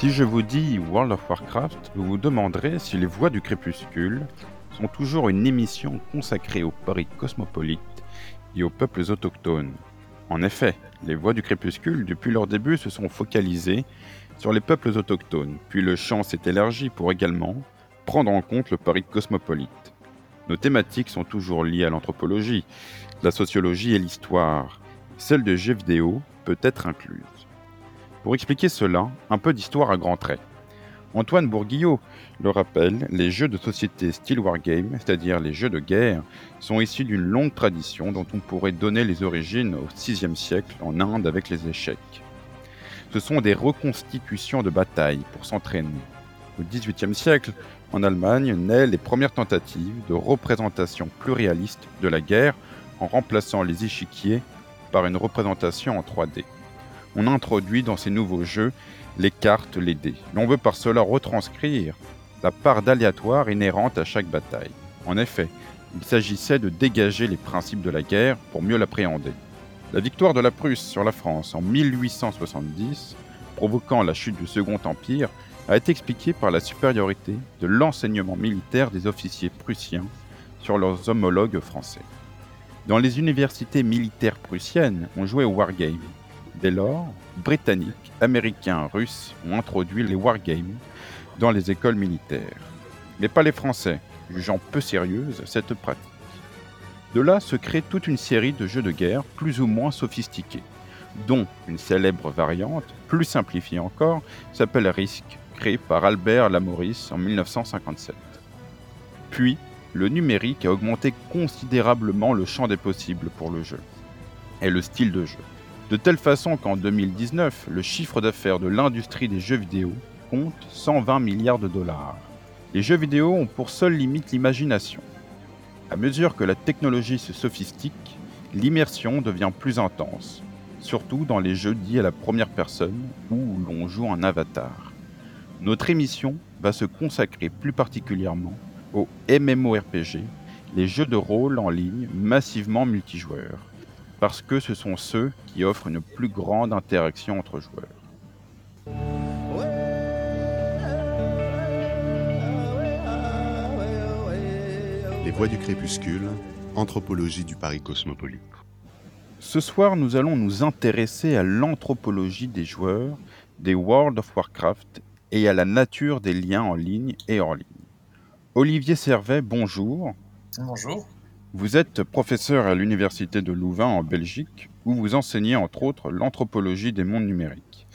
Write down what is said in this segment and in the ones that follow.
Si je vous dis World of Warcraft, vous vous demanderez si les Voix du Crépuscule sont toujours une émission consacrée au Paris cosmopolite et aux peuples autochtones. En effet, les Voix du Crépuscule, depuis leur début, se sont focalisées sur les peuples autochtones, puis le champ s'est élargi pour également prendre en compte le Paris cosmopolite. Nos thématiques sont toujours liées à l'anthropologie, la sociologie et l'histoire. Celle de jeux vidéo peut être incluse. Pour expliquer cela, un peu d'histoire à grands traits. Antoine Bourguillot le rappelle, les jeux de société style wargame, c'est-à-dire les jeux de guerre, sont issus d'une longue tradition dont on pourrait donner les origines au VIe siècle en Inde avec les échecs. Ce sont des reconstitutions de batailles pour s'entraîner. Au XVIIIe siècle, en Allemagne, naissent les premières tentatives de représentation plurialiste de la guerre en remplaçant les échiquiers par une représentation en 3D on introduit dans ces nouveaux jeux les cartes, les dés. L'on veut par cela retranscrire la part d'aléatoire inhérente à chaque bataille. En effet, il s'agissait de dégager les principes de la guerre pour mieux l'appréhender. La victoire de la Prusse sur la France en 1870, provoquant la chute du Second Empire, a été expliquée par la supériorité de l'enseignement militaire des officiers prussiens sur leurs homologues français. Dans les universités militaires prussiennes, on jouait au wargame, Dès lors, Britanniques, Américains, Russes ont introduit les wargames dans les écoles militaires, mais pas les Français, jugeant peu sérieuse cette pratique. De là se crée toute une série de jeux de guerre plus ou moins sophistiqués, dont une célèbre variante, plus simplifiée encore, s'appelle Risk, créé par Albert Lamoris en 1957. Puis, le numérique a augmenté considérablement le champ des possibles pour le jeu, et le style de jeu de telle façon qu'en 2019, le chiffre d'affaires de l'industrie des jeux vidéo compte 120 milliards de dollars. Les jeux vidéo ont pour seule limite l'imagination. À mesure que la technologie se sophistique, l'immersion devient plus intense, surtout dans les jeux dits à la première personne où l'on joue un avatar. Notre émission va se consacrer plus particulièrement aux MMORPG, les jeux de rôle en ligne massivement multijoueurs parce que ce sont ceux qui offrent une plus grande interaction entre joueurs. Les voix du crépuscule, anthropologie du Paris cosmopolite. Ce soir, nous allons nous intéresser à l'anthropologie des joueurs des World of Warcraft et à la nature des liens en ligne et hors ligne. Olivier Servet, bonjour. Bonjour. Vous êtes professeur à l'Université de Louvain en Belgique, où vous enseignez entre autres l'anthropologie des mondes numériques.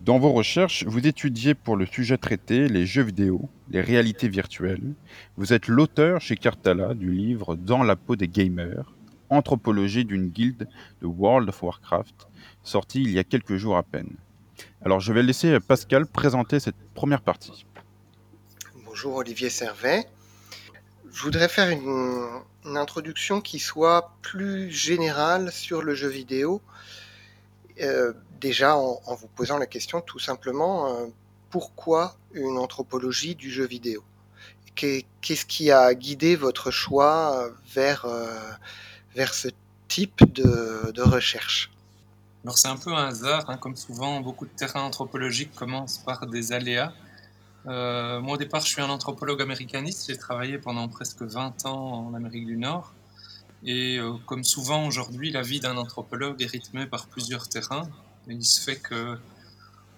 Dans vos recherches, vous étudiez pour le sujet traité les jeux vidéo, les réalités virtuelles. Vous êtes l'auteur chez Cartala du livre Dans la peau des gamers, anthropologie d'une guilde de World of Warcraft, sorti il y a quelques jours à peine. Alors je vais laisser Pascal présenter cette première partie. Bonjour Olivier Servet. Je voudrais faire une, introduction qui soit plus générale sur le jeu vidéo. Euh, déjà en, vous posant la question tout simplement, euh, pourquoi une anthropologie du jeu vidéo? Qu'est-ce qui a guidé votre choix vers, euh, vers ce type de, recherche? C'est un peu un hasard, hein, comme souvent beaucoup de terrains anthropologiques commencent par des aléas. Euh, moi, au départ, je suis un anthropologue américaniste. J'ai travaillé pendant presque 20 ans en Amérique du Nord. Et euh, comme souvent aujourd'hui, la vie d'un anthropologue est rythmée par plusieurs terrains. Il se fait que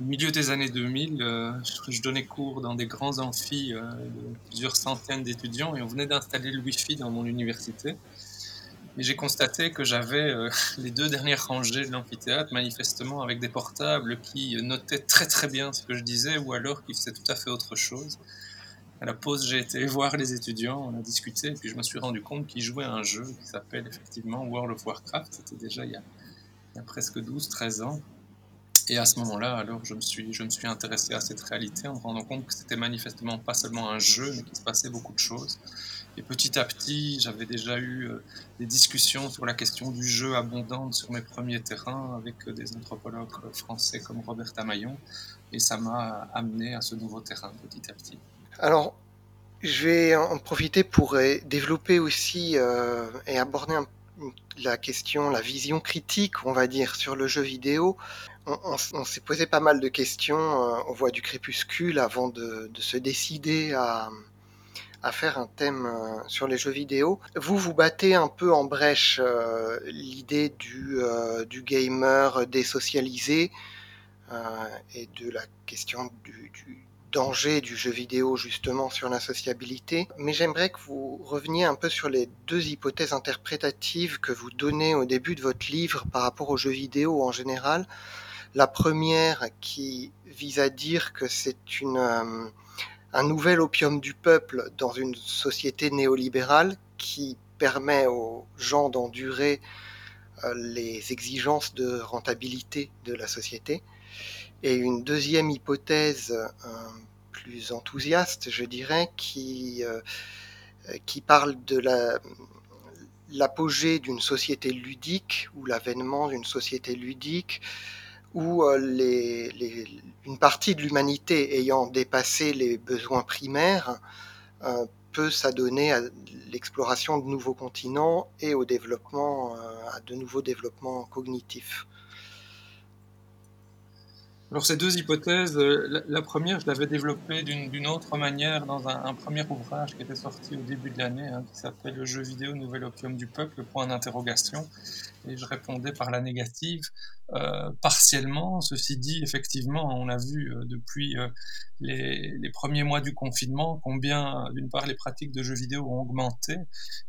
au milieu des années 2000, euh, je donnais cours dans des grands amphis de plusieurs centaines d'étudiants et on venait d'installer le Wi-Fi dans mon université. Et j'ai constaté que j'avais euh, les deux dernières rangées de l'amphithéâtre, manifestement avec des portables qui notaient très très bien ce que je disais, ou alors qui faisaient tout à fait autre chose. À la pause, j'ai été voir les étudiants, on a discuté, et puis je me suis rendu compte qu'ils jouaient à un jeu qui s'appelle effectivement World of Warcraft. C'était déjà il y, a, il y a presque 12-13 ans. Et à ce moment-là, alors, je me, suis, je me suis intéressé à cette réalité en me rendant compte que c'était manifestement pas seulement un jeu, mais qu'il se passait beaucoup de choses. Et petit à petit, j'avais déjà eu euh, des discussions sur la question du jeu abondante sur mes premiers terrains avec euh, des anthropologues français comme Robert Tamaillon. Et ça m'a amené à ce nouveau terrain petit à petit. Alors, je vais en profiter pour euh, développer aussi et aborder la question, la vision critique, on va dire, sur le jeu vidéo. on, s'est posé pas mal de questions euh, aux voix du crépuscule avant de, se décider à, faire un thème euh, sur les jeux vidéo. Vous vous battez un peu en brèche euh, l'idée du, du gamer désocialisé et de la question du, danger du jeu vidéo justement sur la sociabilité, mais j'aimerais que vous reveniez un peu sur les deux hypothèses interprétatives que vous donnez au début de votre livre par rapport aux jeux vidéo en général. La première qui vise à dire que c'est une, euh, un nouvel opium du peuple dans une société néolibérale qui permet aux gens d'endurer euh, les exigences de rentabilité de la société. Et une deuxième hypothèse euh, plus enthousiaste, je dirais, qui, qui parle de la, l'apogée d'une société ludique ou l'avènement d'une société ludique où euh, les, une partie de l'humanité ayant dépassé les besoins primaires euh, peut s'adonner à l'exploration de nouveaux continents et au développement, euh, à de nouveaux développements cognitifs. Alors ces deux hypothèses, la, première, je l'avais développée d'une autre manière dans un, premier ouvrage qui était sorti au début de l'année, hein, qui s'appelle Le jeu vidéo Nouvel opium du peuple, point d'interrogation, et je répondais par la négative. Euh, partiellement, ceci dit, effectivement, on a vu euh, depuis les, les, premiers mois du confinement combien, d'une part, les pratiques de jeux vidéo ont augmenté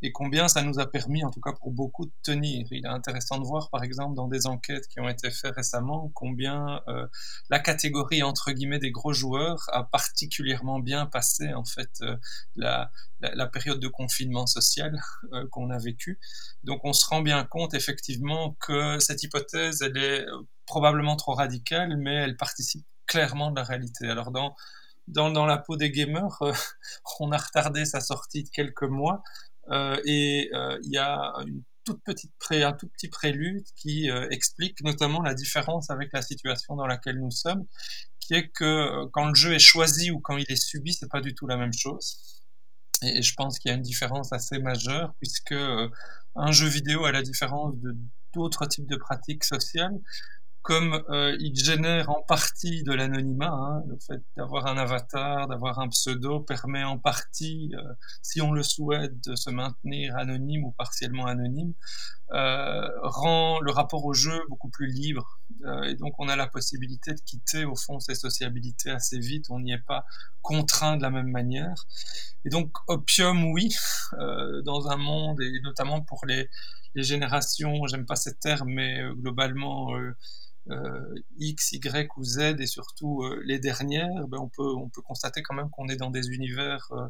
et combien ça nous a permis, en tout cas pour beaucoup, de tenir. Il est intéressant de voir, par exemple, dans des enquêtes qui ont été faites récemment, combien la catégorie entre guillemets des gros joueurs a particulièrement bien passé en fait euh, la, la, période de confinement social euh, qu'on a vécu. Donc on se rend bien compte effectivement que cette hypothèse elle est euh, probablement trop radicale, mais elle participe clairement de la réalité. Alors dans dans, dans la peau des gamers, on a retardé sa sortie de quelques mois et il y a une toute petite un tout petit prélude qui euh, explique notamment la différence avec la situation dans laquelle nous sommes, qui est que euh, quand le jeu est choisi ou quand il est subi, c'est pas du tout la même chose. Et, je pense qu'il y a une différence assez majeure puisque euh, un jeu vidéo, à la différence de d'autres types de pratiques sociales, comme euh, il génère en partie de l'anonymat, hein, le fait d'avoir un avatar, d'avoir un pseudo permet en partie, euh, si on le souhaite, de se maintenir anonyme ou partiellement anonyme, euh, rend le rapport au jeu beaucoup plus libre. Et donc on a la possibilité de quitter au fond ces sociabilités assez vite, on n'y est pas contraint de la même manière. Et donc opium, oui, dans un monde, et notamment pour les, les générations, j'aime pas ces termes, mais globalement euh, X, Y ou Z et surtout euh, les dernières, ben on, peut, on peut constater quand même qu'on est dans des univers, euh,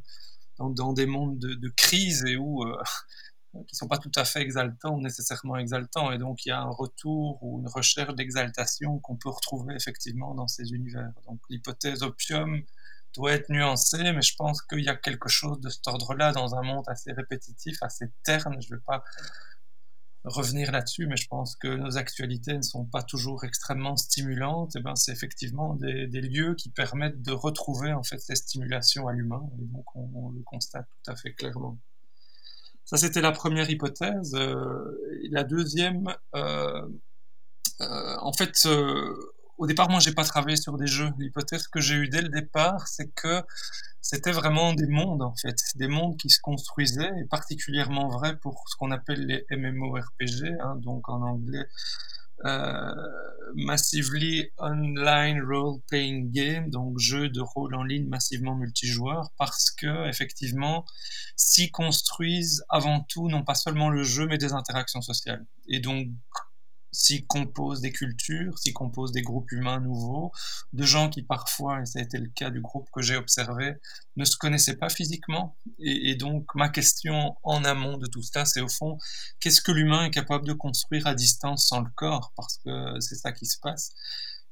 dans, des mondes de, de crise et où qui sont pas tout à fait exaltants, nécessairement exaltants, et donc il y a un retour ou une recherche d'exaltation qu'on peut retrouver effectivement dans ces univers. Donc l'hypothèse opium doit être nuancée, mais je pense qu'il y a quelque chose de cet ordre-là dans un monde assez répétitif, assez terne. Je ne vais pas revenir là-dessus, mais je pense que nos actualités ne sont pas toujours extrêmement stimulantes. Et ben, c'est effectivement des, lieux qui permettent de retrouver en fait ces stimulations à l'humain, et donc on, le constate tout à fait clairement. Ça, c'était la première hypothèse. Euh, la deuxième, euh, euh, en fait, au départ, moi, j'ai pas travaillé sur des jeux. L'hypothèse que j'ai eue dès le départ, c'est que c'était vraiment des mondes, en fait, des mondes qui se construisaient, et particulièrement vrai pour ce qu'on appelle les MMORPG, hein, donc en anglais, euh, Massively Online Role Playing Game, donc jeu de rôle en ligne massivement multijoueur, parce que effectivement, s'y construisent avant tout non pas seulement le jeu, mais des interactions sociales. Et donc, s'y composent des cultures, s'y composent des groupes humains nouveaux, de gens qui parfois, et ça a été le cas du groupe que j'ai observé, ne se connaissaient pas physiquement. Et, et, donc ma question en amont de tout ça, c'est au fond, qu'est-ce que l'humain est capable de construire à distance sans le corps? Parce que c'est ça qui se passe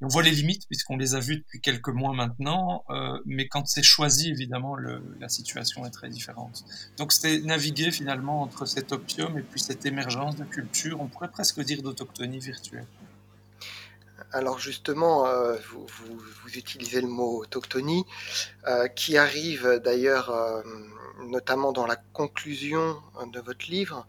on voit les limites puisqu'on les a vues depuis quelques mois maintenant, euh, mais quand c'est choisi, évidemment, la situation est très différente. Donc c'était naviguer finalement entre cet opium et puis cette émergence de culture, on pourrait presque dire d'autochtonie virtuelle. Alors justement, euh, vous, utilisez le mot autochtonie, euh, qui arrive d'ailleurs notamment dans la conclusion de votre livre.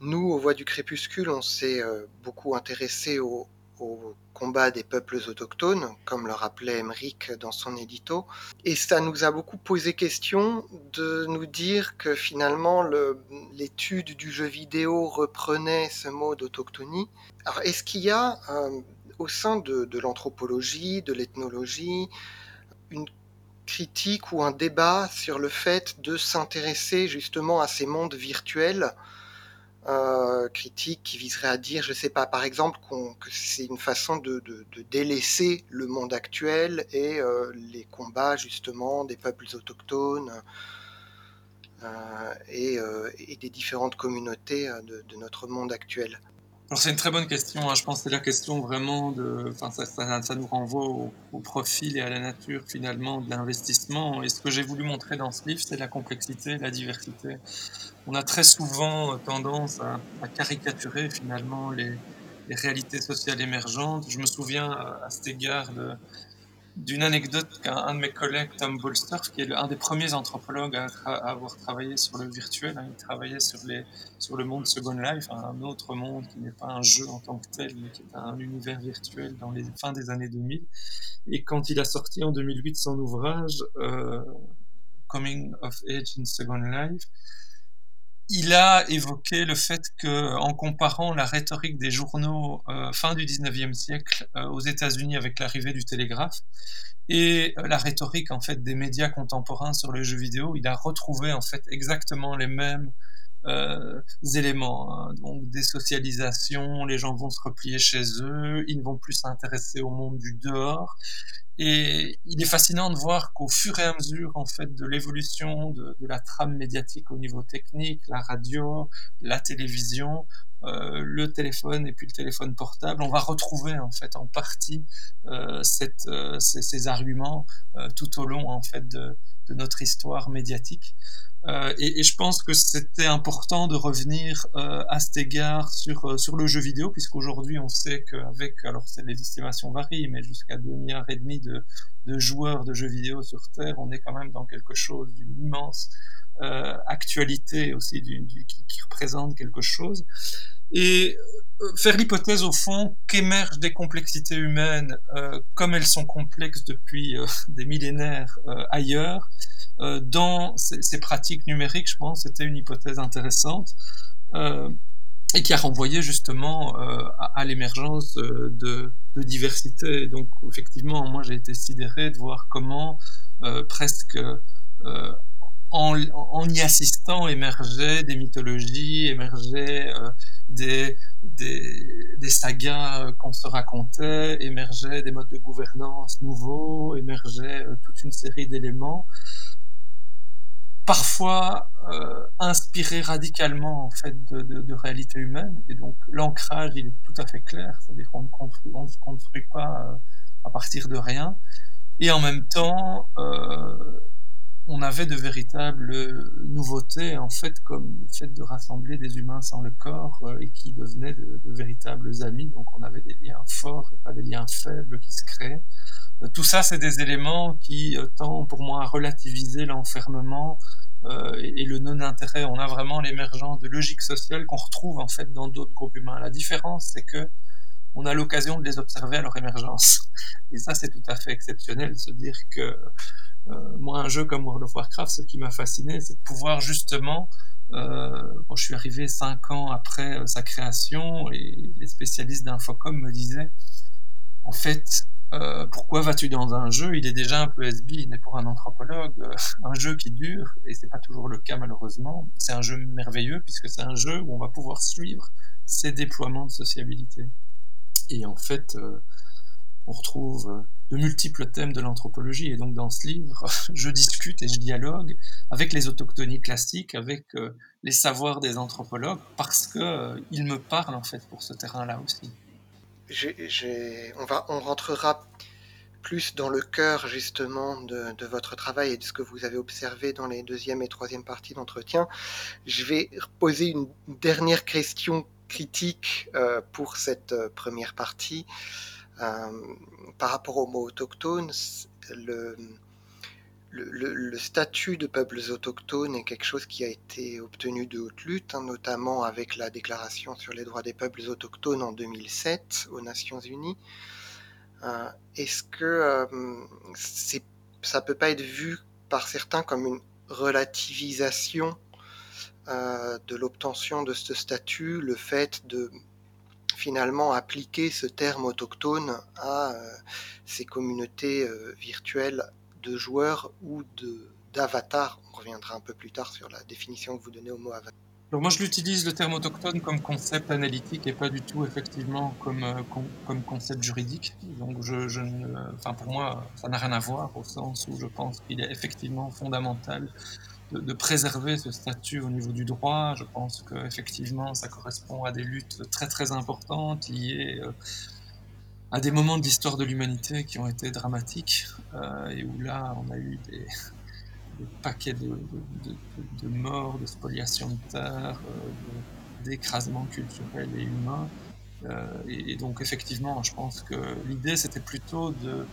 Nous, aux Voix du Crépuscule, on s'est beaucoup intéressé au, au combat des peuples autochtones, comme le rappelait Emmerich dans son édito. Et ça nous a beaucoup posé question de nous dire que finalement l'étude du jeu vidéo reprenait ce mot d'autochtonie. Alors est-ce qu'il y a euh, au sein de, de l'anthropologie, de l'ethnologie, une critique ou un débat sur le fait de s'intéresser justement à ces mondes virtuels euh, critique qui viserait à dire, je sais pas, par exemple, que c'est une façon de, délaisser le monde actuel et euh, les combats justement des peuples autochtones euh, et, des différentes communautés de notre monde actuel c'est une très bonne question. Hein. Je pense que c'est la question vraiment de. Enfin, ça, ça, nous renvoie au, profil et à la nature finalement de l'investissement. Et ce que j'ai voulu montrer dans ce livre, c'est la complexité, la diversité. On a très souvent tendance à, caricaturer finalement les, réalités sociales émergentes. Je me souviens à cet égard de, d'une anecdote qu'un de mes collègues, Tom Bolstorff, qui est un des premiers anthropologues à, avoir travaillé sur le virtuel, hein, il travaillait sur, sur le monde Second Life, un autre monde qui n'est pas un jeu en tant que tel, mais qui est un univers virtuel dans les fins des années 2000. Et quand il a sorti en 2008 son ouvrage euh, Coming of Age in Second Life, il a évoqué le fait que, en comparant la rhétorique des journaux euh, fin du 19e siècle euh, aux États-Unis avec l'arrivée du télégraphe et euh, la rhétorique en fait des médias contemporains sur le jeu vidéo, il a retrouvé en fait exactement les mêmes éléments. Hein. Donc des socialisations, les gens vont se replier chez eux, ils ne vont plus s'intéresser au monde du dehors. Et il est fascinant de voir qu'au fur et à mesure en fait de l'évolution de, la trame médiatique au niveau technique, la radio, la télévision, euh, le téléphone et puis le téléphone portable, on va retrouver en fait en partie euh, euh, ces, arguments euh, tout au long en fait de notre histoire médiatique. Euh, et, et, je pense que c'était important de revenir euh, à cet égard sur, euh, sur le jeu vidéo, puisqu'aujourd'hui on sait qu'avec, alors les estimations varient, mais jusqu'à 2 milliards et demi de, de, joueurs de jeux vidéo sur Terre, on est quand même dans quelque chose d'une immense euh, actualité aussi, du, qui, qui, représente quelque chose. Et faire l'hypothèse au fond qu'émergent des complexités humaines comme elles sont complexes depuis des millénaires ailleurs, euh, dans ces, pratiques numériques, je pense, c'était une hypothèse intéressante euh, et qui a renvoyé justement euh, à, l'émergence de, de, diversité. donc, effectivement, moi, j'ai été sidéré de voir comment presque en, en, y assistant émergeaient des mythologies, émergeaient des, des, des, sagas qu'on se racontait, émergeaient des modes de gouvernance nouveaux, émergeaient toute une série d'éléments parfois euh, inspiré radicalement en fait de, de, de réalité humaine et donc l'ancrage il est tout à fait clair. C'est-à-dire qu'on ne construit, on se construit pas euh, à partir de rien. Et en même temps euh, on avait de véritables nouveautés en fait comme le fait de rassembler des humains sans le corps euh, et qui devenaient de, véritables amis donc on avait des liens forts et pas des liens faibles qui se créent euh, tout ça, c'est des éléments qui euh, tendent pour moi à relativiser l'enfermement euh, et, le non-intérêt. On a vraiment l'émergence de logiques sociales qu'on retrouve en fait dans d'autres groupes humains. La différence, c'est que on a l'occasion de les observer à leur émergence. Et ça, c'est tout à fait exceptionnel, se dire que euh, moi, un jeu comme World of Warcraft, ce qui m'a fasciné, c'est de pouvoir justement, euh, je suis arrivé cinq ans après sa création, et les spécialistes d'Infocom me disaient, en fait, euh, pourquoi vas-tu dans un jeu? Il est déjà un peu SB, mais pour un anthropologue, euh, un jeu qui dure, et c'est pas toujours le cas malheureusement, c'est un jeu merveilleux puisque c'est un jeu où on va pouvoir suivre ses déploiements de sociabilité. Et en fait, euh, on retrouve de multiples thèmes de l'anthropologie, et donc dans ce livre, je discute et je dialogue avec les autochtonies classiques, avec les savoirs des anthropologues, parce que ils me parlent en fait pour ce terrain-là aussi on, va, on rentrera plus dans le cœur justement de, votre travail et de ce que vous avez observé dans les deuxième et troisième parties d'entretien. Je vais poser une dernière question critique euh, pour cette euh, première partie. Euh, par rapport au mot autochtone, le, statut de peuples autochtones est quelque chose qui a été obtenu de haute lutte, hein, notamment avec la Déclaration sur les droits des peuples autochtones en 2007 aux Nations Unies. Euh, est-ce que euh, ça peut pas être vu par certains comme une relativisation de l'obtention de ce statut, le fait de finalement appliquer ce terme autochtone à ces communautés virtuelles de joueurs ou d'avatars. On reviendra un peu plus tard sur la définition que vous donnez au mot avatar. Alors moi, je l'utilise le terme autochtone comme concept analytique et pas du tout effectivement comme, euh, comme, concept juridique. Donc je, enfin pour moi, ça n'a rien à voir au sens où je pense qu'il est effectivement fondamental de, préserver ce statut au niveau du droit. Je pense qu'effectivement, ça correspond à des luttes très très importantes liées euh, à des moments de l'histoire de l'humanité qui ont été dramatiques euh, et où là on a eu des, paquets de, morts, de spoliation de terre, euh, d'écrasements culturels et humains. Euh, et, donc effectivement, je pense que l'idée c'était plutôt de,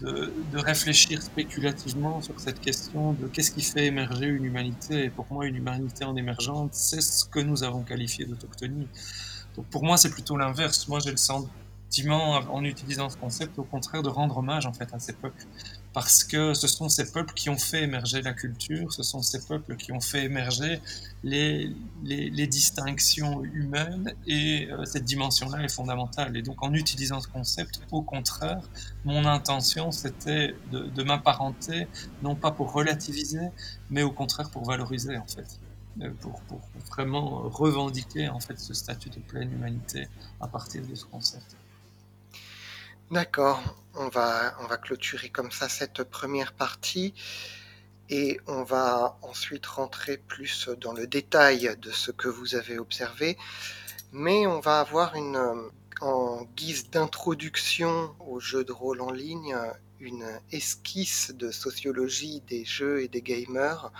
de, réfléchir spéculativement sur cette question de qu'est-ce qui fait émerger une humanité. Et pour moi, une humanité en émergente, c'est ce que nous avons qualifié d'autochtonie. Donc pour moi, c'est plutôt l'inverse. Moi, j'ai le sens en utilisant ce concept, au contraire, de rendre hommage en fait à ces peuples, parce que ce sont ces peuples qui ont fait émerger la culture, ce sont ces peuples qui ont fait émerger les, distinctions humaines, et euh, cette dimension-là est fondamentale. Et donc, en utilisant ce concept, au contraire, mon intention, c'était de, de m'apparenter, non pas pour relativiser, mais au contraire pour valoriser en fait. Euh, pour, pour, vraiment revendiquer en fait ce statut de pleine humanité à partir de ce concept. D'accord, on va, clôturer comme ça cette première partie et on va ensuite rentrer plus dans le détail de ce que vous avez observé. Mais on va avoir une, en guise d'introduction au jeu de rôle en ligne, une esquisse de sociologie des jeux et des gamers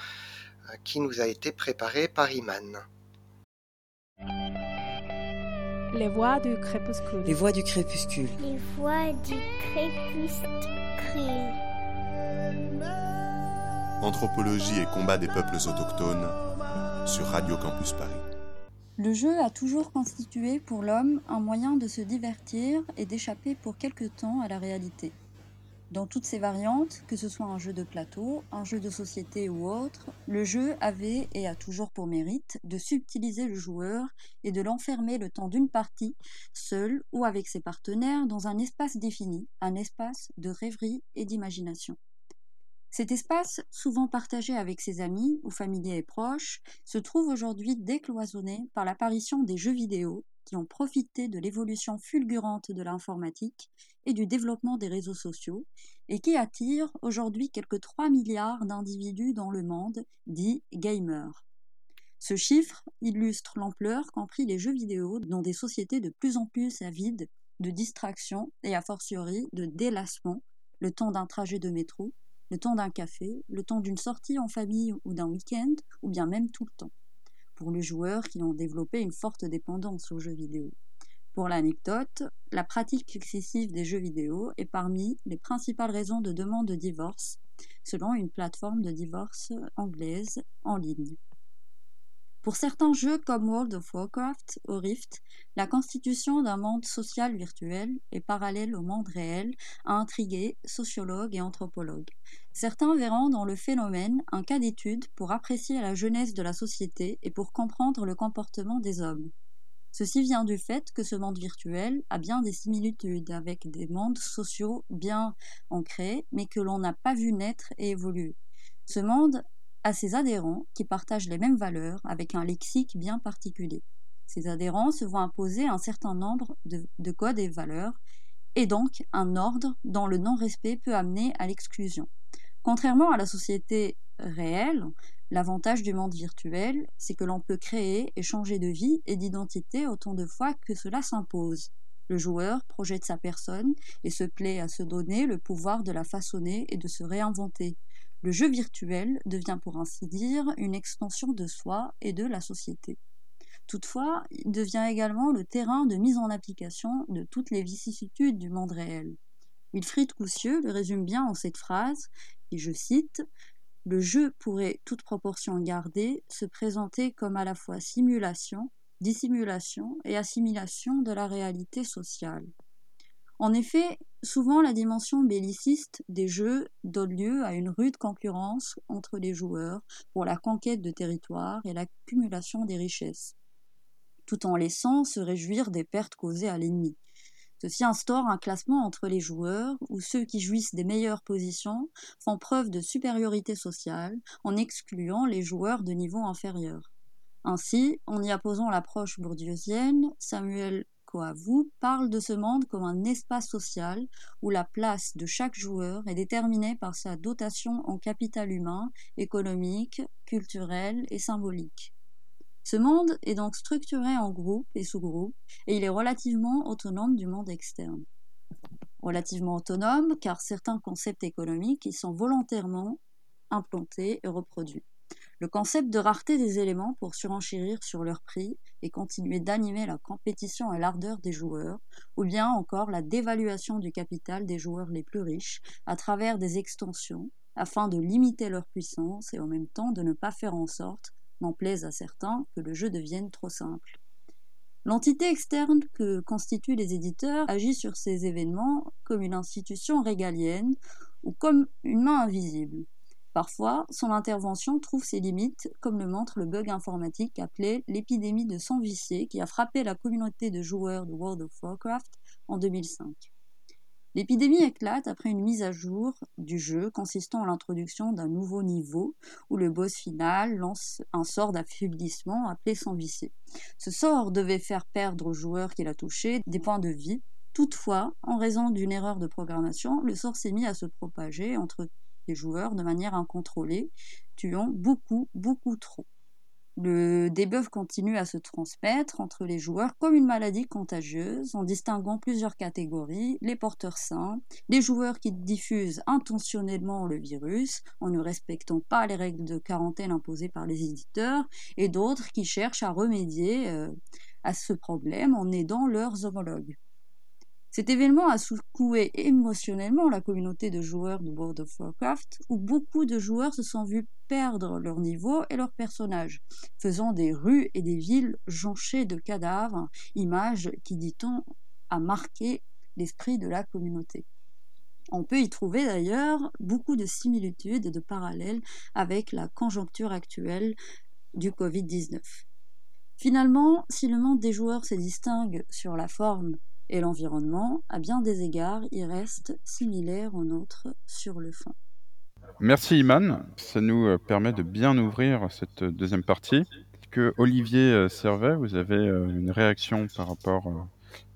euh, qui nous a été préparée par Iman. Les voix du crépuscule. Les voix du crépuscule. Les voix du crépuscule. Anthropologie et combat des peuples autochtones sur Radio Campus Paris. Le jeu a toujours constitué pour l'homme un moyen de se divertir et d'échapper pour quelque temps à la réalité dans toutes ses variantes, que ce soit un jeu de plateau, un jeu de société ou autre, le jeu avait et a toujours pour mérite de subtiliser le joueur et de l'enfermer le temps d'une partie, seul ou avec ses partenaires, dans un espace défini, un espace de rêverie et d'imagination. Cet espace, souvent partagé avec ses amis ou familiers et proches, se trouve aujourd'hui décloisonné par l'apparition des jeux vidéo qui ont profité de l'évolution fulgurante de l'informatique et du développement des réseaux sociaux, et qui attirent aujourd'hui quelques 3 milliards d'individus dans le monde, dits gamers. Ce chiffre illustre l'ampleur qu'ont pris les jeux vidéo dans des sociétés de plus en plus avides de distraction et a fortiori de délassement, le temps d'un trajet de métro, le temps d'un café, le temps d'une sortie en famille ou d'un week-end, ou bien même tout le temps pour les joueurs qui ont développé une forte dépendance aux jeux vidéo. Pour l'anecdote, la pratique excessive des jeux vidéo est parmi les principales raisons de demande de divorce, selon une plateforme de divorce anglaise en ligne. Pour certains jeux comme World of Warcraft ou Rift, la constitution d'un monde social virtuel et parallèle au monde réel a intrigué sociologues et anthropologues. Certains verront dans le phénomène un cas d'étude pour apprécier la jeunesse de la société et pour comprendre le comportement des hommes. Ceci vient du fait que ce monde virtuel a bien des similitudes avec des mondes sociaux bien ancrés, mais que l'on n'a pas vu naître et évoluer. Ce monde a ses adhérents qui partagent les mêmes valeurs avec un lexique bien particulier. Ces adhérents se voient imposer un certain nombre de, de codes et valeurs, et donc un ordre dont le non-respect peut amener à l'exclusion. Contrairement à la société réelle, l'avantage du monde virtuel, c'est que l'on peut créer et changer de vie et d'identité autant de fois que cela s'impose. Le joueur projette sa personne et se plaît à se donner le pouvoir de la façonner et de se réinventer. Le jeu virtuel devient pour ainsi dire une extension de soi et de la société. Toutefois, il devient également le terrain de mise en application de toutes les vicissitudes du monde réel. Wilfried Coussieu le résume bien en cette phrase Et je cite Le jeu pourrait, toute proportion gardée, se présenter comme à la fois simulation, dissimulation et assimilation de la réalité sociale. En effet, souvent la dimension belliciste des jeux donne lieu à une rude concurrence entre les joueurs pour la conquête de territoires et l'accumulation des richesses, tout en laissant se réjouir des pertes causées à l'ennemi. Ceci instaure un classement entre les joueurs où ceux qui jouissent des meilleures positions font preuve de supériorité sociale en excluant les joueurs de niveau inférieur. Ainsi, en y apposant l'approche bourdieusienne, Samuel Coavou parle de ce monde comme un espace social où la place de chaque joueur est déterminée par sa dotation en capital humain, économique, culturel et symbolique. Ce monde est donc structuré en groupes et sous-groupes et il est relativement autonome du monde externe. Relativement autonome car certains concepts économiques y sont volontairement implantés et reproduits. Le concept de rareté des éléments pour surenchérir sur leur prix et continuer d'animer la compétition et l'ardeur des joueurs, ou bien encore la dévaluation du capital des joueurs les plus riches à travers des extensions afin de limiter leur puissance et en même temps de ne pas faire en sorte, n'en plaise à certains, que le jeu devienne trop simple. L'entité externe que constituent les éditeurs agit sur ces événements comme une institution régalienne ou comme une main invisible. Parfois, son intervention trouve ses limites, comme le montre le bug informatique appelé l'épidémie de sang vicié qui a frappé la communauté de joueurs de World of Warcraft en 2005. L'épidémie éclate après une mise à jour du jeu consistant en l'introduction d'un nouveau niveau où le boss final lance un sort d'affaiblissement appelé sang vicié. Ce sort devait faire perdre au joueur qui l'a touché des points de vie. Toutefois, en raison d'une erreur de programmation, le sort s'est mis à se propager entre joueurs de manière incontrôlée, tuant beaucoup, beaucoup trop. Le debuff continue à se transmettre entre les joueurs comme une maladie contagieuse en distinguant plusieurs catégories, les porteurs sains, les joueurs qui diffusent intentionnellement le virus en ne respectant pas les règles de quarantaine imposées par les éditeurs, et d'autres qui cherchent à remédier euh, à ce problème en aidant leurs homologues. Cet événement a secoué émotionnellement la communauté de joueurs de World of Warcraft, où beaucoup de joueurs se sont vus perdre leur niveau et leur personnage, faisant des rues et des villes jonchées de cadavres, image qui, dit-on, a marqué l'esprit de la communauté. On peut y trouver d'ailleurs beaucoup de similitudes et de parallèles avec la conjoncture actuelle du Covid-19. Finalement, si le monde des joueurs se distingue sur la forme et l'environnement, à bien des égards, il reste similaire au nôtre sur le fond. Merci Iman, ça nous euh, permet de bien ouvrir cette deuxième partie. Que Olivier euh, Servet, vous avez euh, une réaction par rapport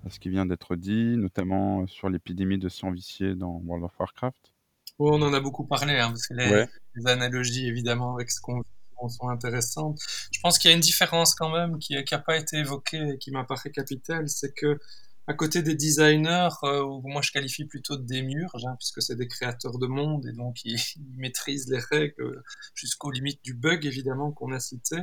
à ce qui vient d'être dit, notamment sur l'épidémie de sang vicié dans World of Warcraft? Oh, On en a beaucoup parlé, hein, parce que les, analogies évidemment avec ce qu'on sont intéressantes. Je pense qu'il y a une différence quand même qui n'a pas été évoquée et qui m'apparaît capitale, c'est que à côté des designers, euh, moi je qualifie plutôt de démiurges, hein, puisque c'est des créateurs de monde et donc ils, maîtrisent les règles jusqu'aux limites du bug évidemment qu'on a cité.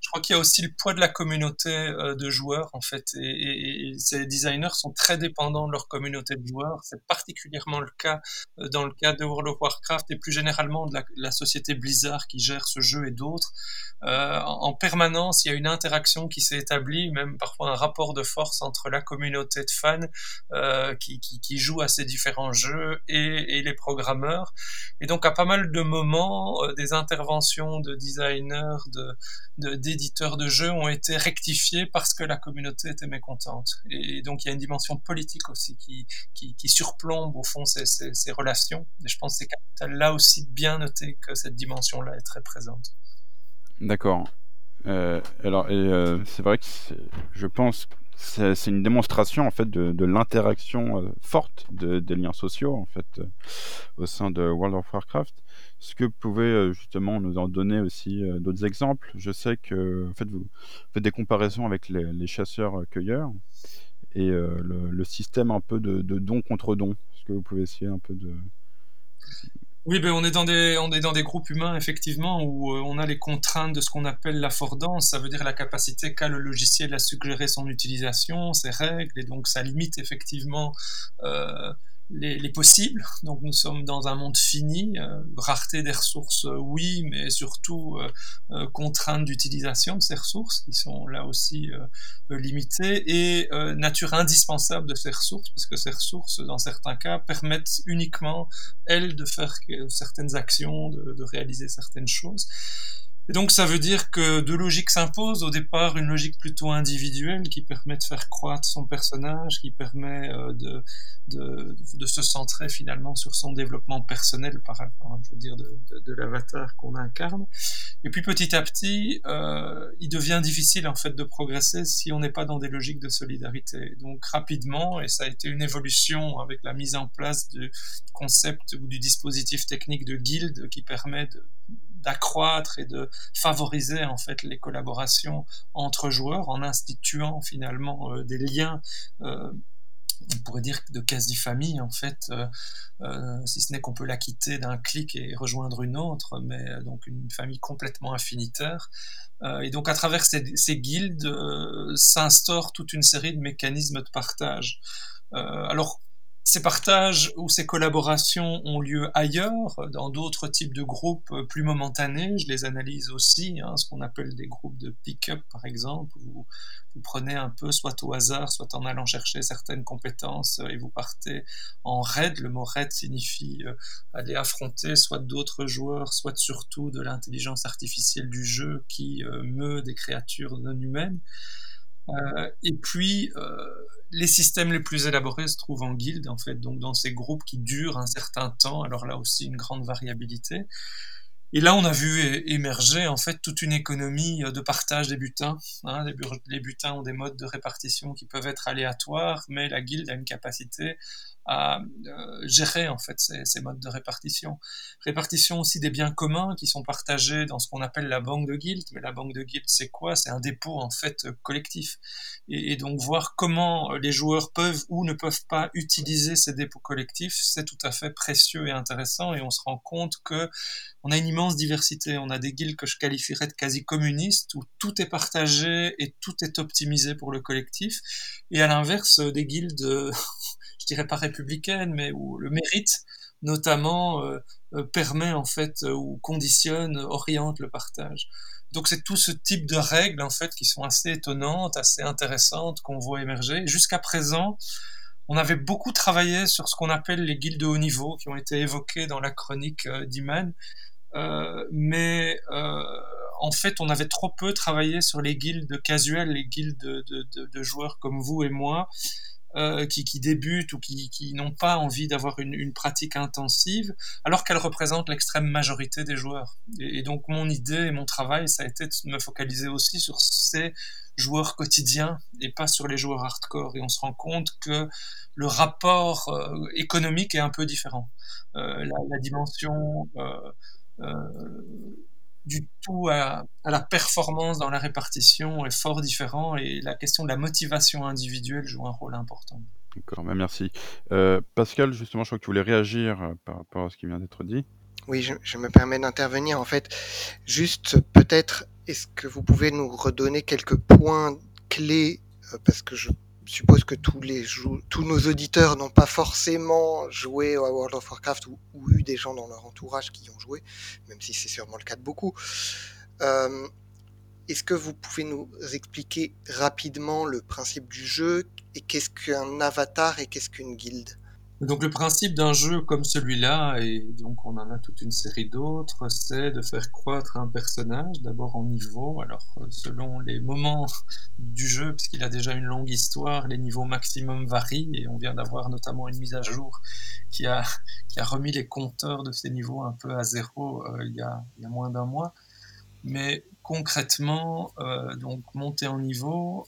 Je crois qu'il y a aussi le poids de la communauté euh, de joueurs en fait, et, ces designers sont très dépendants de leur communauté de joueurs. C'est particulièrement le cas euh, dans le cas de World of Warcraft et plus généralement de la, la société Blizzard qui gère ce jeu et d'autres. Euh, en permanence, il y a une interaction qui s'est établie, même parfois un rapport de force entre la communauté de fans euh, qui, qui, jouent à ces différents jeux et, les programmeurs. Et donc à pas mal de moments, euh, des interventions de designers, de, d'éditeurs de, jeux ont été rectifiées parce que la communauté était mécontente. Et donc il y a une dimension politique aussi qui, qui, surplombe au fond ces, ces, relations. Et je pense que c'est capital là aussi de bien noter que cette dimension-là est très présente. D'accord. Euh, alors, c'est vrai que je pense c'est une démonstration en fait de, l'interaction euh, forte de, des liens sociaux en fait au sein de World of Warcraft. Est-ce que vous pouvez justement nous en donner aussi d'autres exemples? Je sais que en fait, vous faites des comparaisons avec les, chasseurs-cueilleurs et le, le, système un peu de, de don contre don. Est-ce que vous pouvez essayer un peu de oui, ben on est dans des on est dans des groupes humains effectivement où euh, on a les contraintes de ce qu'on appelle l'affordance, ça veut dire la capacité qu'a le logiciel à suggérer son utilisation, ses règles, et donc ça limite effectivement euh, les, possibles. Donc nous sommes dans un monde fini, euh, rareté des ressources, euh, oui, mais surtout euh, contrainte d'utilisation de ces ressources qui sont là aussi limitées et nature indispensable de ces ressources, puisque ces ressources, dans certains cas, permettent uniquement, elles, de faire certaines actions, de, de réaliser certaines choses. Et donc ça veut dire que deux logiques s'imposent. Au départ, une logique plutôt individuelle qui permet de faire croître son personnage, qui permet euh, de, se centrer finalement sur son développement personnel par rapport, je veux dire, de, l'avatar qu'on incarne. Et puis petit à petit, euh, il devient difficile en fait de progresser si on n'est pas dans des logiques de solidarité. Donc rapidement, et ça a été une évolution avec la mise en place du concept ou du dispositif technique de guild qui permet de d'accroître et de favoriser en fait les collaborations entre joueurs en instituant finalement euh, des liens euh, on pourrait dire de quasi-famille en fait, euh, si ce n'est qu'on peut la quitter d'un clic et rejoindre une autre, mais donc une famille complètement infinitaire. et donc à travers ces, ces guildes s'instaure toute une série de mécanismes de partage. alors ces partages ou ces collaborations ont lieu ailleurs, dans d'autres types de groupes plus momentanés. Je les analyse aussi, hein, ce qu'on appelle des groupes de pick-up, par exemple. Vous, prenez un peu, soit au hasard, soit en allant chercher certaines compétences, et vous partez en raid. Le mot raid signifie euh, aller affronter soit d'autres joueurs, soit surtout de l'intelligence artificielle du jeu qui euh, meut des créatures non humaines. Euh, et puis, euh, les systèmes les plus élaborés se trouvent en guilde, en fait, donc dans ces groupes qui durent un certain temps. Alors là aussi, une grande variabilité. Et là, on a vu émerger en fait toute une économie euh, de partage des butins. Hein. Les butins ont des modes de répartition qui peuvent être aléatoires, mais la guilde a une capacité à euh, gérer en fait ces, modes de répartition. Répartition aussi des biens communs qui sont partagés dans ce qu'on appelle la banque de guild. Mais la banque de guild, c'est quoi? C'est un dépôt en fait collectif. Et, donc voir comment les joueurs peuvent ou ne peuvent pas utiliser ces dépôts collectifs, c'est tout à fait précieux et intéressant. Et on se rend compte que on a une immense diversité. On a des guildes que je qualifierais de quasi communistes où tout est partagé et tout est optimisé pour le collectif. Et à l'inverse, des guildes je dirais pas républicaine, mais où le mérite notamment euh, euh, permet en fait euh, ou conditionne, oriente le partage. Donc c'est tout ce type de règles en fait qui sont assez étonnantes, assez intéressantes qu'on voit émerger. Jusqu'à présent, on avait beaucoup travaillé sur ce qu'on appelle les guildes de haut niveau qui ont été évoquées dans la chronique d'Iman, mais en fait, on avait trop peu travaillé sur les guildes casuelles, les guildes de, joueurs comme vous et moi, euh, qui, débutent ou qui, n'ont pas envie d'avoir une, pratique intensive, alors qu'elles représentent l'extrême majorité des joueurs. Et, donc mon idée et mon travail, ça a été de me focaliser aussi sur ces joueurs quotidiens et pas sur les joueurs hardcore. Et on se rend compte que le rapport euh, économique est un peu différent. Euh, la, dimension du tout à, la performance dans la répartition est fort différent et la question de la motivation individuelle joue un rôle important. D'accord, merci. Euh, Pascal, justement, je crois que tu voulais réagir euh, par rapport à ce qui vient d'être dit. Oui, je, je me permets d'intervenir. En fait, juste peut-être, est-ce que vous pouvez nous redonner quelques points clés euh, parce que je je suppose que tous, les tous nos auditeurs n'ont pas forcément joué à World of Warcraft ou, eu des gens dans leur entourage qui y ont joué, même si c'est sûrement le cas de beaucoup. Euh, Est-ce que vous pouvez nous expliquer rapidement le principe du jeu et qu'est-ce qu'un avatar et qu'est-ce qu'une guilde? Donc le principe d'un jeu comme celui-là, et donc on en a toute une série d'autres, c'est de faire croître un personnage, d'abord en niveau, alors euh, selon les moments du jeu, puisqu'il a déjà une longue histoire, les niveaux maximum varient, et on vient d'avoir notamment une mise à jour qui a, qui a remis les compteurs de ces niveaux un peu à zéro euh, il, y a, il y a moins d'un mois. Mais concrètement, euh, donc monter en niveau,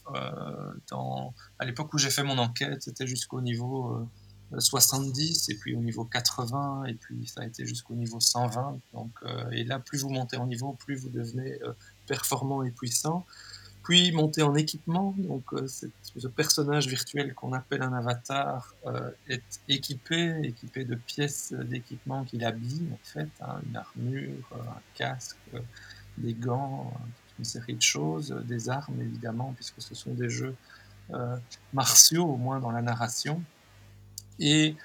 dans, à l'époque où j'ai fait mon enquête, c'était jusqu'au niveau... Euh, 70 et puis au niveau 80 et puis ça a été jusqu'au niveau 120 donc euh, et là plus vous montez en niveau plus vous devenez euh, performant et puissant. Puis monter en équipement. Donc euh, ce personnage virtuel qu'on appelle un avatar est équipé équipé de pièces d'équipement qu'il habille en fait hein, une armure un casque des gants une série de choses des armes évidemment puisque ce sont des jeux martiaux au moins dans la narration et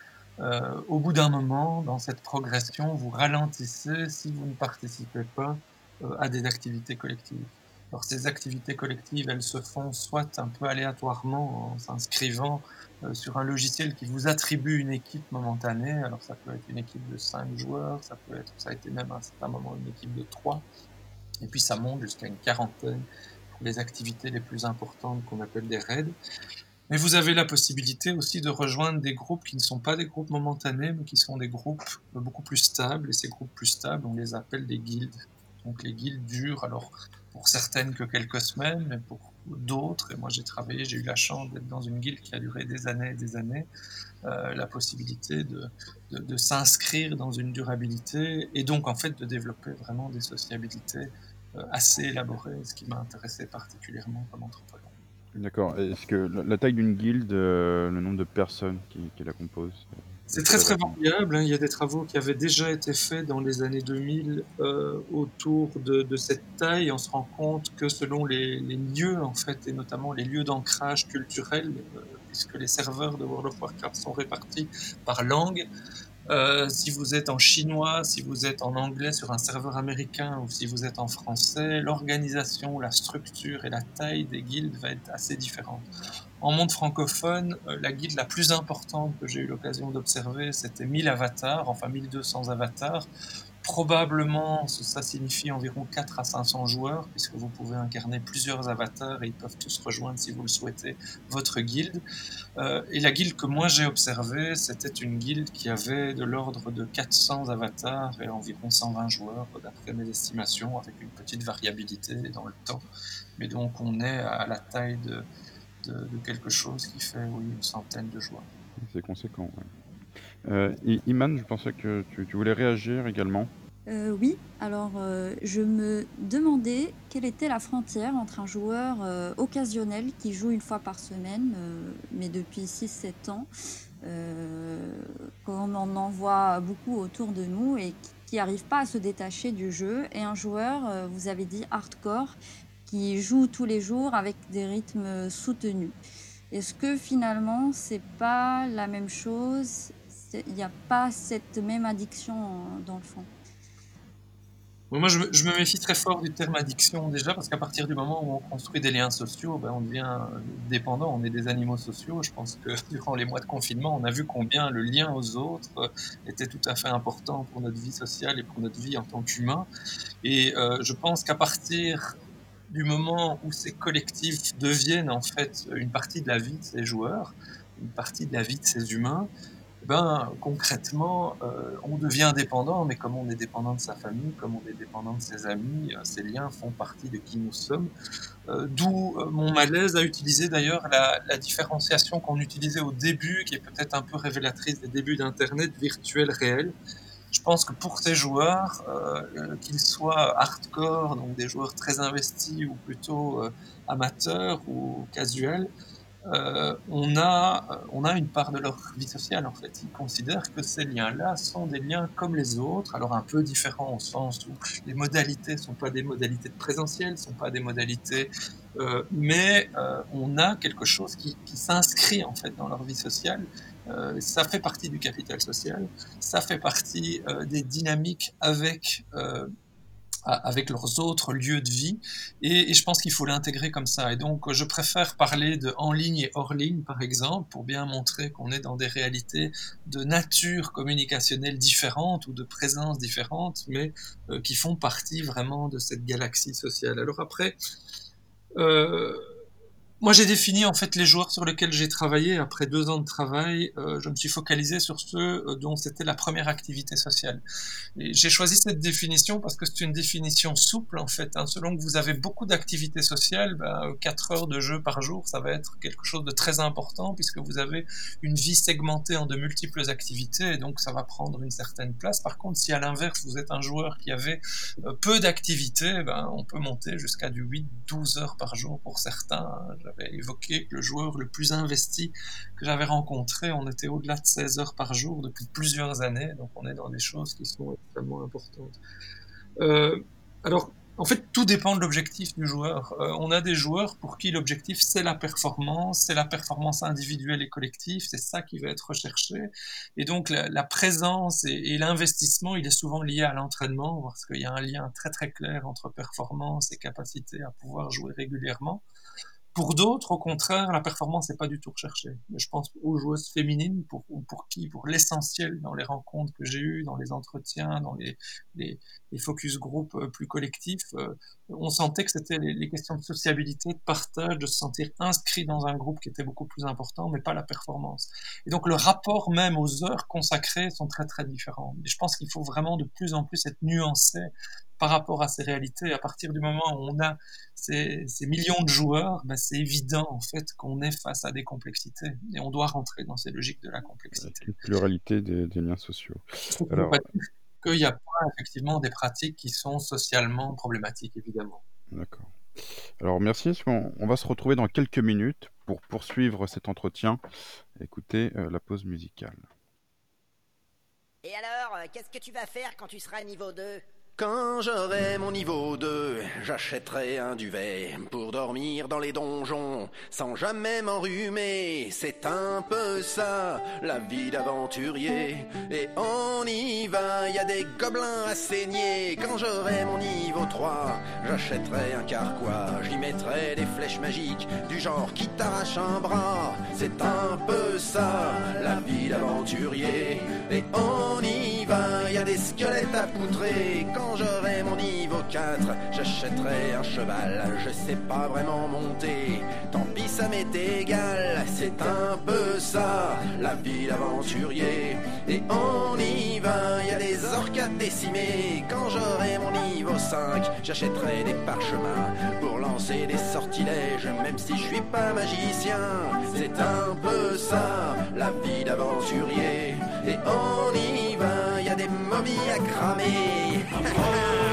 euh, au bout d'un moment, dans cette progression, vous ralentissez si vous ne participez pas euh, à des activités collectives. Alors ces activités collectives, elles se font soit un peu aléatoirement en s'inscrivant euh, sur un logiciel qui vous attribue une équipe momentanée. Alors ça peut être une équipe de 5 joueurs, ça peut être, ça a été même à un certain moment une équipe de 3. Et puis ça monte jusqu'à une quarantaine pour les activités les plus importantes qu'on appelle des raids. Mais vous avez la possibilité aussi de rejoindre des groupes qui ne sont pas des groupes momentanés, mais qui sont des groupes beaucoup plus stables. Et ces groupes plus stables, on les appelle des guildes. Donc les guildes durent, alors pour certaines que quelques semaines, mais pour d'autres, et moi j'ai travaillé, j'ai eu la chance d'être dans une guilde qui a duré des années et des années, euh, la possibilité de, s'inscrire dans une durabilité et donc en fait de développer vraiment des sociabilités euh, assez élaborées, ce qui m'a intéressé particulièrement comme anthropologue. D'accord. Est-ce que la, taille d'une guilde, euh, le nombre de personnes qui, la composent euh, C'est très très variable. hein. Il y a des travaux qui avaient déjà été faits dans les années 2000 euh, autour de, cette taille. On se rend compte que selon les, lieux, en fait, et notamment les lieux d'ancrage culturel, puisque les serveurs de World of Warcraft sont répartis par langue, euh, si vous êtes en chinois, si vous êtes en anglais sur un serveur américain ou si vous êtes en français, l'organisation, la structure et la taille des guildes va être assez différente. En monde francophone, euh, la guilde la plus importante que j'ai eu l'occasion d'observer, c'était 1000 avatars, enfin 1200 avatars. Probablement, ça signifie environ 4 à 500 joueurs, puisque vous pouvez incarner plusieurs avatars et ils peuvent tous rejoindre, si vous le souhaitez, votre guilde. Euh, et la guilde que moi j'ai observée, c'était une guilde qui avait de l'ordre de 400 avatars et environ 120 joueurs, d'après mes estimations, avec une petite variabilité dans le temps. Mais donc on est à la taille de, quelque chose qui fait oui, une centaine de joueurs. C'est conséquent, ouais. Euh, Iman, je pensais que tu, voulais réagir également. Euh, oui, alors euh, je me demandais quelle était la frontière entre un joueur occasionnel qui joue une fois par semaine, mais depuis 6-7 ans, comme on en voit beaucoup autour de nous et qui n'arrive pas à se détacher du jeu, et un joueur, vous avez dit hardcore, qui joue tous les jours avec des rythmes soutenus. Est-ce que finalement c'est pas la même chose Il n'y a pas cette même addiction euh, dans le fond Moi, je me, méfie très fort du terme addiction déjà, parce qu'à partir du moment où on construit des liens sociaux, ben, on devient dépendant, on est des animaux sociaux. Je pense que durant les mois de confinement, on a vu combien le lien aux autres euh, était tout à fait important pour notre vie sociale et pour notre vie en tant qu'humain. Et euh, je pense qu'à partir du moment où ces collectifs deviennent en fait une partie de la vie de ces joueurs, une partie de la vie de ces humains, ben, concrètement, euh, on devient dépendant, mais comme on est dépendant de sa famille, comme on est dépendant de ses amis, euh, ces liens font partie de qui nous sommes. Euh, D'où mon malaise à utiliser d'ailleurs la, la différenciation qu'on utilisait au début, qui est peut-être un peu révélatrice des débuts d'Internet, virtuel, réel. Je pense que pour ces joueurs, qu'ils soient hardcore, donc des joueurs très investis, ou plutôt amateurs ou casuels, euh, on, a, euh, on a une part de leur vie sociale en fait. Ils considèrent que ces liens-là sont des liens comme les autres, alors un peu différents au sens où les modalités ne sont pas des modalités de présentiel, ne sont pas des modalités, euh, mais on a quelque chose qui, qui s'inscrit en fait dans leur vie sociale. Ça fait partie du capital social, ça fait partie des dynamiques avec avec leurs autres lieux de vie. Et, je pense qu'il faut l'intégrer comme ça. Et donc, je préfère parler de en ligne et hors ligne, par exemple, pour bien montrer qu'on est dans des réalités de nature communicationnelle différentes ou de présence différente, mais euh, qui font partie vraiment de cette galaxie sociale. Alors après, euh, moi, j'ai défini en fait les joueurs sur lesquels j'ai travaillé. Après deux ans de travail, euh, je me suis focalisé sur ceux euh, dont c'était la première activité sociale. J'ai choisi cette définition parce que c'est une définition souple en fait. Hein. Selon que vous avez beaucoup d'activités sociales, ben, 4 heures de jeu par jour, ça va être quelque chose de très important puisque vous avez une vie segmentée en de multiples activités et donc ça va prendre une certaine place. Par contre, si à l'inverse vous êtes un joueur qui avait euh, peu d'activités, ben, on peut monter jusqu'à du 8-12 heures par jour pour certains. hein. Évoqué que le joueur le plus investi que j'avais rencontré, on était au-delà de 16 heures par jour depuis plusieurs années, donc on est dans des choses qui sont extrêmement importantes. Euh, alors, En fait, tout dépend de l'objectif du joueur. Euh, on a des joueurs pour qui l'objectif, c'est la performance, c'est la performance individuelle et collective, c'est ça qui va être recherché. Et donc, la, présence et, et l'investissement, il est souvent lié à l'entraînement, parce qu'il y a un lien très très clair entre performance et capacité à pouvoir jouer régulièrement. Pour d'autres, au contraire, la performance n'est pas du tout recherchée. Je pense aux joueuses féminines, pour, qui, pour l'essentiel dans les rencontres que j'ai eues, dans les entretiens, dans les, les, les focus group euh, plus collectifs, euh, on sentait que c'était les, questions de sociabilité, de partage, de se sentir inscrit dans un groupe qui était beaucoup plus important, mais pas la performance. Et donc le rapport même aux heures consacrées sont très très différents. Et je pense qu'il faut vraiment de plus en plus être nuancé par rapport à ces réalités. À partir du moment où on a ces, millions de joueurs, ben c'est évident en fait qu'on est face à des complexités et on doit rentrer dans ces logiques de la complexité. Une pluralité des, liens sociaux. Alors... qu'il n'y a pas effectivement des pratiques qui sont socialement problématiques, évidemment. D'accord. Alors merci, on, va se retrouver dans quelques minutes pour poursuivre cet entretien? Écoutez euh, la pause musicale. Et alors, euh, qu'est-ce que tu vas faire quand tu seras niveau 2 quand j'aurai mon niveau 2, j'achèterai un duvet pour dormir dans les donjons sans jamais m'enrhumer. C'est un peu ça, la vie d'aventurier. Et on y va, y a des gobelins à saigner. Quand j'aurai mon niveau 3, j'achèterai un carquois. J'y mettrai des flèches magiques du genre qui t'arrache un bras. C'est un peu ça, la vie d'aventurier. Et on y va, y a des squelettes à poutrer quand j'aurai mon niveau 4, j'achèterai un cheval. Je sais pas vraiment monter, tant pis ça m'est égal. C'est un peu ça, la vie d'aventurier. Et on y va, y a des orques à décimer. Quand j'aurai mon niveau 5, j'achèterai des parchemins pour lancer des sortilèges, même si je suis pas magicien. C'est un peu ça, la vie d'aventurier. Et on y va, des momies à cramer.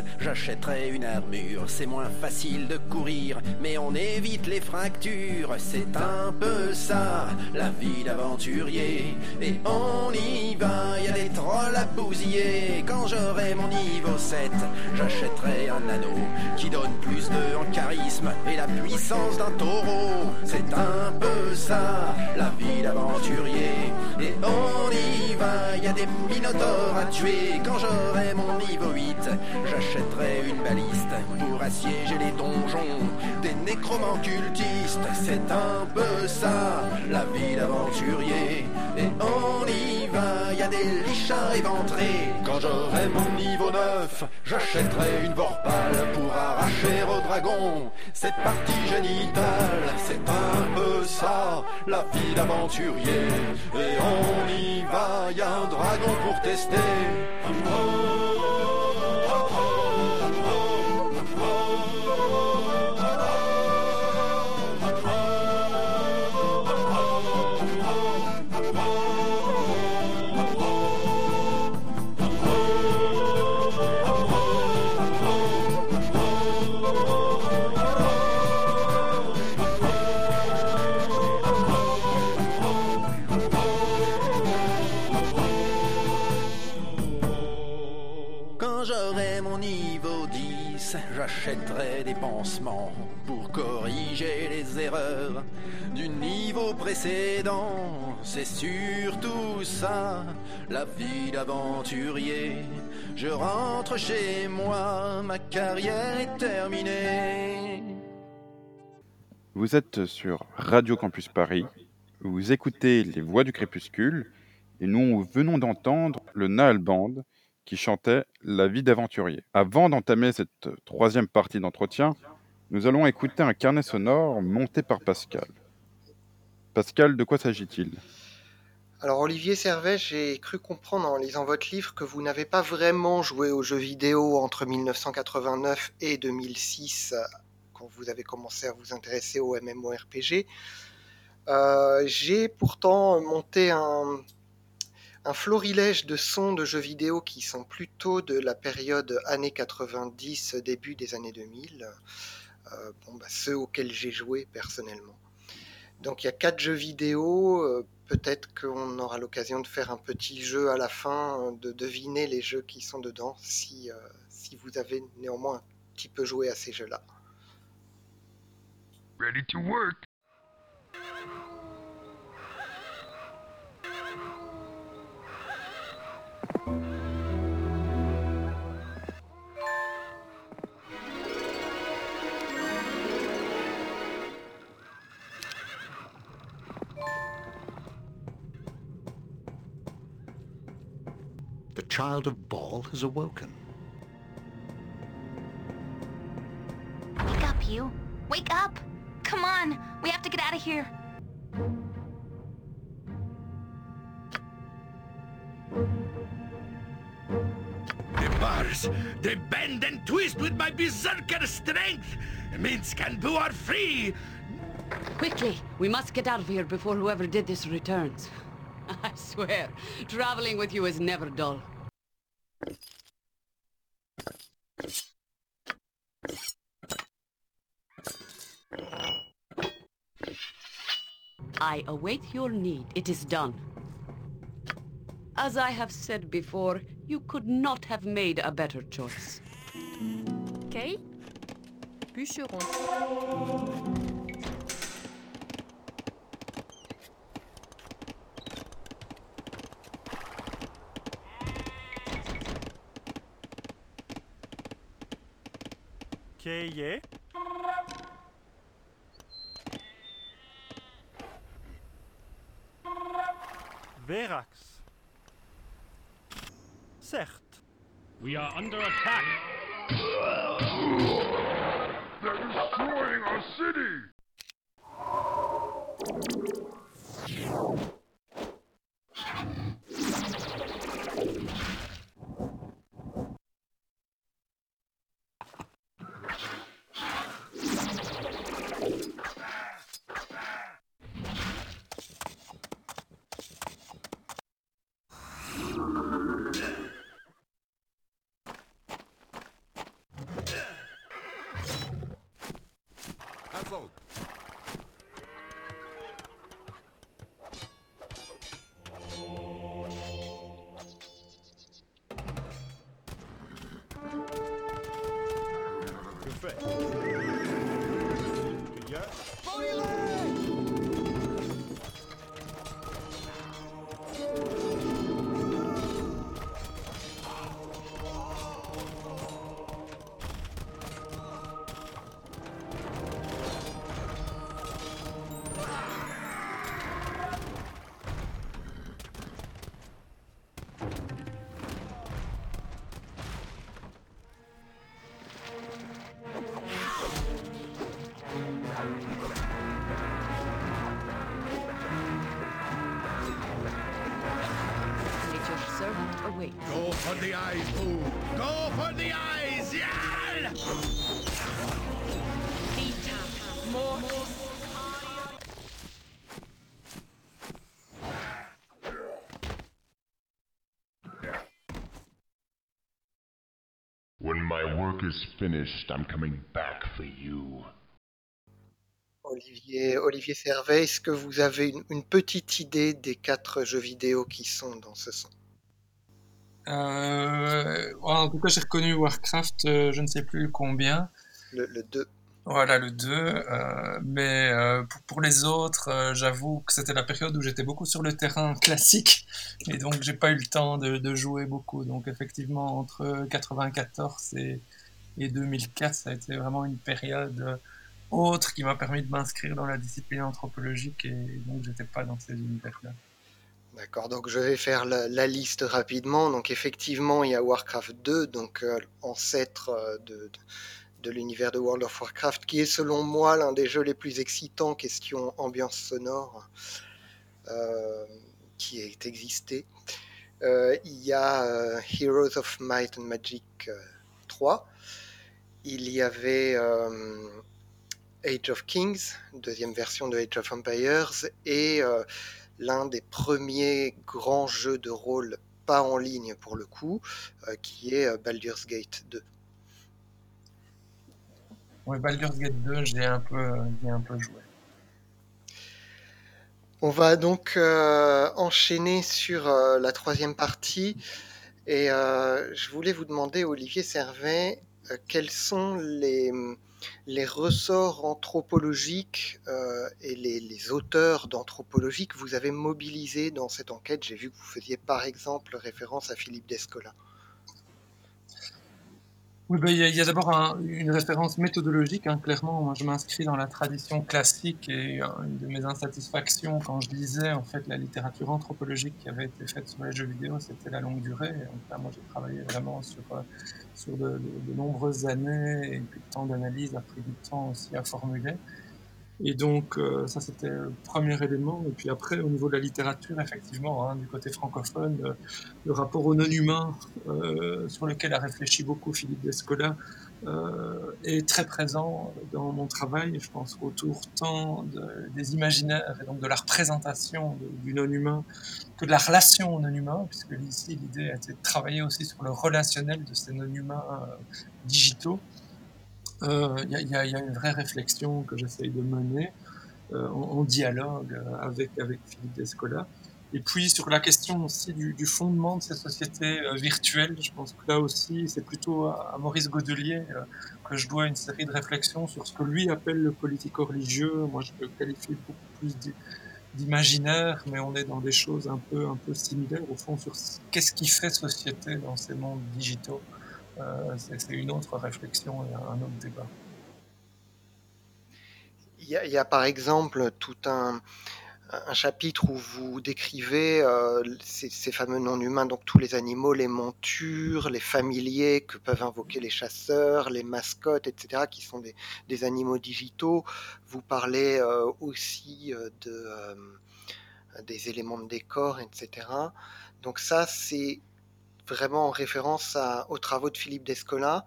6, j'achèterai une armure. C'est moins facile de courir, mais on évite les fractures. C'est un peu ça, la vie d'aventurier. Et on y va, y a des trolls à bousiller. Quand j'aurai mon niveau 7, j'achèterai un anneau qui donne plus de charisme et la puissance d'un taureau. C'est un peu ça, la vie d'aventurier. Et on y va, y a des minotaures à tuer. Quand j'aurai mon niveau 8, j'achèterai une baliste pour assiéger les donjons des nécromants cultistes. C'est un peu ça, la vie d'aventurier. Et on y va, y a des lichards éventrés. Quand j'aurai mon niveau 9, j'achèterai une vorpale pour arracher au dragon cette partie génitale. C'est un peu ça, la vie d'aventurier. Et on y va, y a un dragon pour tester. J'achèterai des pansements pour corriger les erreurs du niveau précédent. C'est surtout ça, la vie d'aventurier. Je rentre chez moi, ma carrière est terminée. Vous êtes sur Radio Campus Paris, vous écoutez Les Voix du Crépuscule, et nous venons d'entendre le Naal Band chantait La vie d'aventurier. Avant d'entamer cette troisième partie d'entretien, nous allons écouter un carnet sonore monté par Pascal. Pascal, de quoi s'agit-il? Alors Olivier Servet, j'ai cru comprendre en lisant votre livre que vous n'avez pas vraiment joué aux jeux vidéo entre 1989 et 2006, quand vous avez commencé à vous intéresser au MMORPG. Euh, j'ai pourtant monté un, un florilège de sons de jeux vidéo qui sont plutôt de la période années 90, début des années 2000. Euh, bon, bah, ceux auxquels j'ai joué personnellement. Donc il y a quatre jeux vidéo. euh, Peut-être qu'on aura l'occasion de faire un petit jeu à la fin, euh, de deviner les jeux qui sont dedans, si, si vous avez néanmoins un petit peu joué à ces jeux-là. Ready to work. Child of Baal has awoken. Wake up, you. Wake up! Come on! We have to get out of here. The bars, they bend and twist with my berserker strength. Minsk and Boo are free. Quickly, we must get out of here before whoever did this returns. I swear, traveling with you is never dull. I await your need. It is done. As I have said before, you could not have made a better choice. Kay Bûcheron. Keye. Verax. Certes. We are under attack. They're destroying our city. vote. The eyes, Boo. Go for the eyes. Yeah! When my work is finished, I'm coming back for you. Olivier, Olivier Servet, est-ce que vous avez une, une petite idée des quatre jeux vidéo qui sont dans ce son Euh, en tout cas, j'ai reconnu Warcraft, euh, je ne sais plus combien. Le, le 2. Voilà, le 2. euh, mais pour, pour les autres, j'avoue que c'était la période où j'étais beaucoup sur le terrain classique. Et donc, j'ai pas eu le temps de, de jouer beaucoup. Donc, effectivement, entre 94 et, et 2004, ça a été vraiment une période autre qui m'a permis de m'inscrire dans la discipline anthropologique. Et donc, j'étais pas dans ces univers-là. D'accord, donc je vais faire la, liste rapidement. Donc effectivement, il y a Warcraft 2, donc euh, ancêtre euh, de, l'univers de World of Warcraft, qui est selon moi l'un des jeux les plus excitants question ambiance sonore euh, qui ait existé. Il y a Heroes of Might and Magic euh, 3. Il y avait Age of Kings, deuxième version de Age of Empires, et l'un des premiers grands jeux de rôle pas en ligne pour le coup, qui est Baldur's Gate 2. Oui, Baldur's Gate 2, j'ai un peu, j'ai un peu joué. On va donc euh, enchaîner sur euh, la troisième partie. Et euh, je voulais vous demander, Olivier Servet, quels sont les, les ressorts anthropologiques et les, les auteurs d'anthropologie que vous avez mobilisés dans cette enquête. J'ai vu que vous faisiez par exemple référence à Philippe Descola. Oui, ben, il y a, d'abord une référence méthodologique. Hein, clairement, moi, je m'inscris dans la tradition classique et euh, une de mes insatisfactions quand je lisais en fait la littérature anthropologique qui avait été faite sur les jeux vidéo, c'était la longue durée. Donc, moi, j'ai travaillé vraiment sur, euh, sur de, de, nombreuses années et puis le temps d'analyse a pris du temps aussi à formuler. Et donc, euh, ça, c'était le premier élément. Et puis après, au niveau de la littérature, effectivement, hein, du côté francophone, euh, le rapport au non-humain, euh, sur lequel a réfléchi beaucoup Philippe Descola, est très présent dans mon travail. Je pense autour tant des imaginaires et donc de la représentation du non-humain que de la relation au non-humain, puisque ici, l'idée était de travailler aussi sur le relationnel de ces non-humains digitaux. Il euh, y, a une vraie réflexion que j'essaye de mener euh, en, dialogue euh, avec, avec Philippe Descola. Et puis sur la question aussi du, fondement de ces sociétés virtuelles, je pense que là aussi c'est plutôt à, Maurice Godelier que je dois une série de réflexions sur ce que lui appelle le politico-religieux. Moi je le qualifie beaucoup plus d'imaginaire, mais on est dans des choses un peu, un peu similaires au fond sur qu'est-ce qui fait société dans ces mondes digitaux. Euh, c'est une autre réflexion et un autre débat. Il y, a, par exemple tout un, chapitre où vous décrivez euh, ces, fameux non-humains, donc tous les animaux, les montures, les familiers que peuvent invoquer les chasseurs, les mascottes, etc., qui sont des, animaux digitaux. Vous parlez euh, aussi de, des éléments de décor, etc. Donc ça, c'est vraiment en référence aux travaux de Philippe Descola.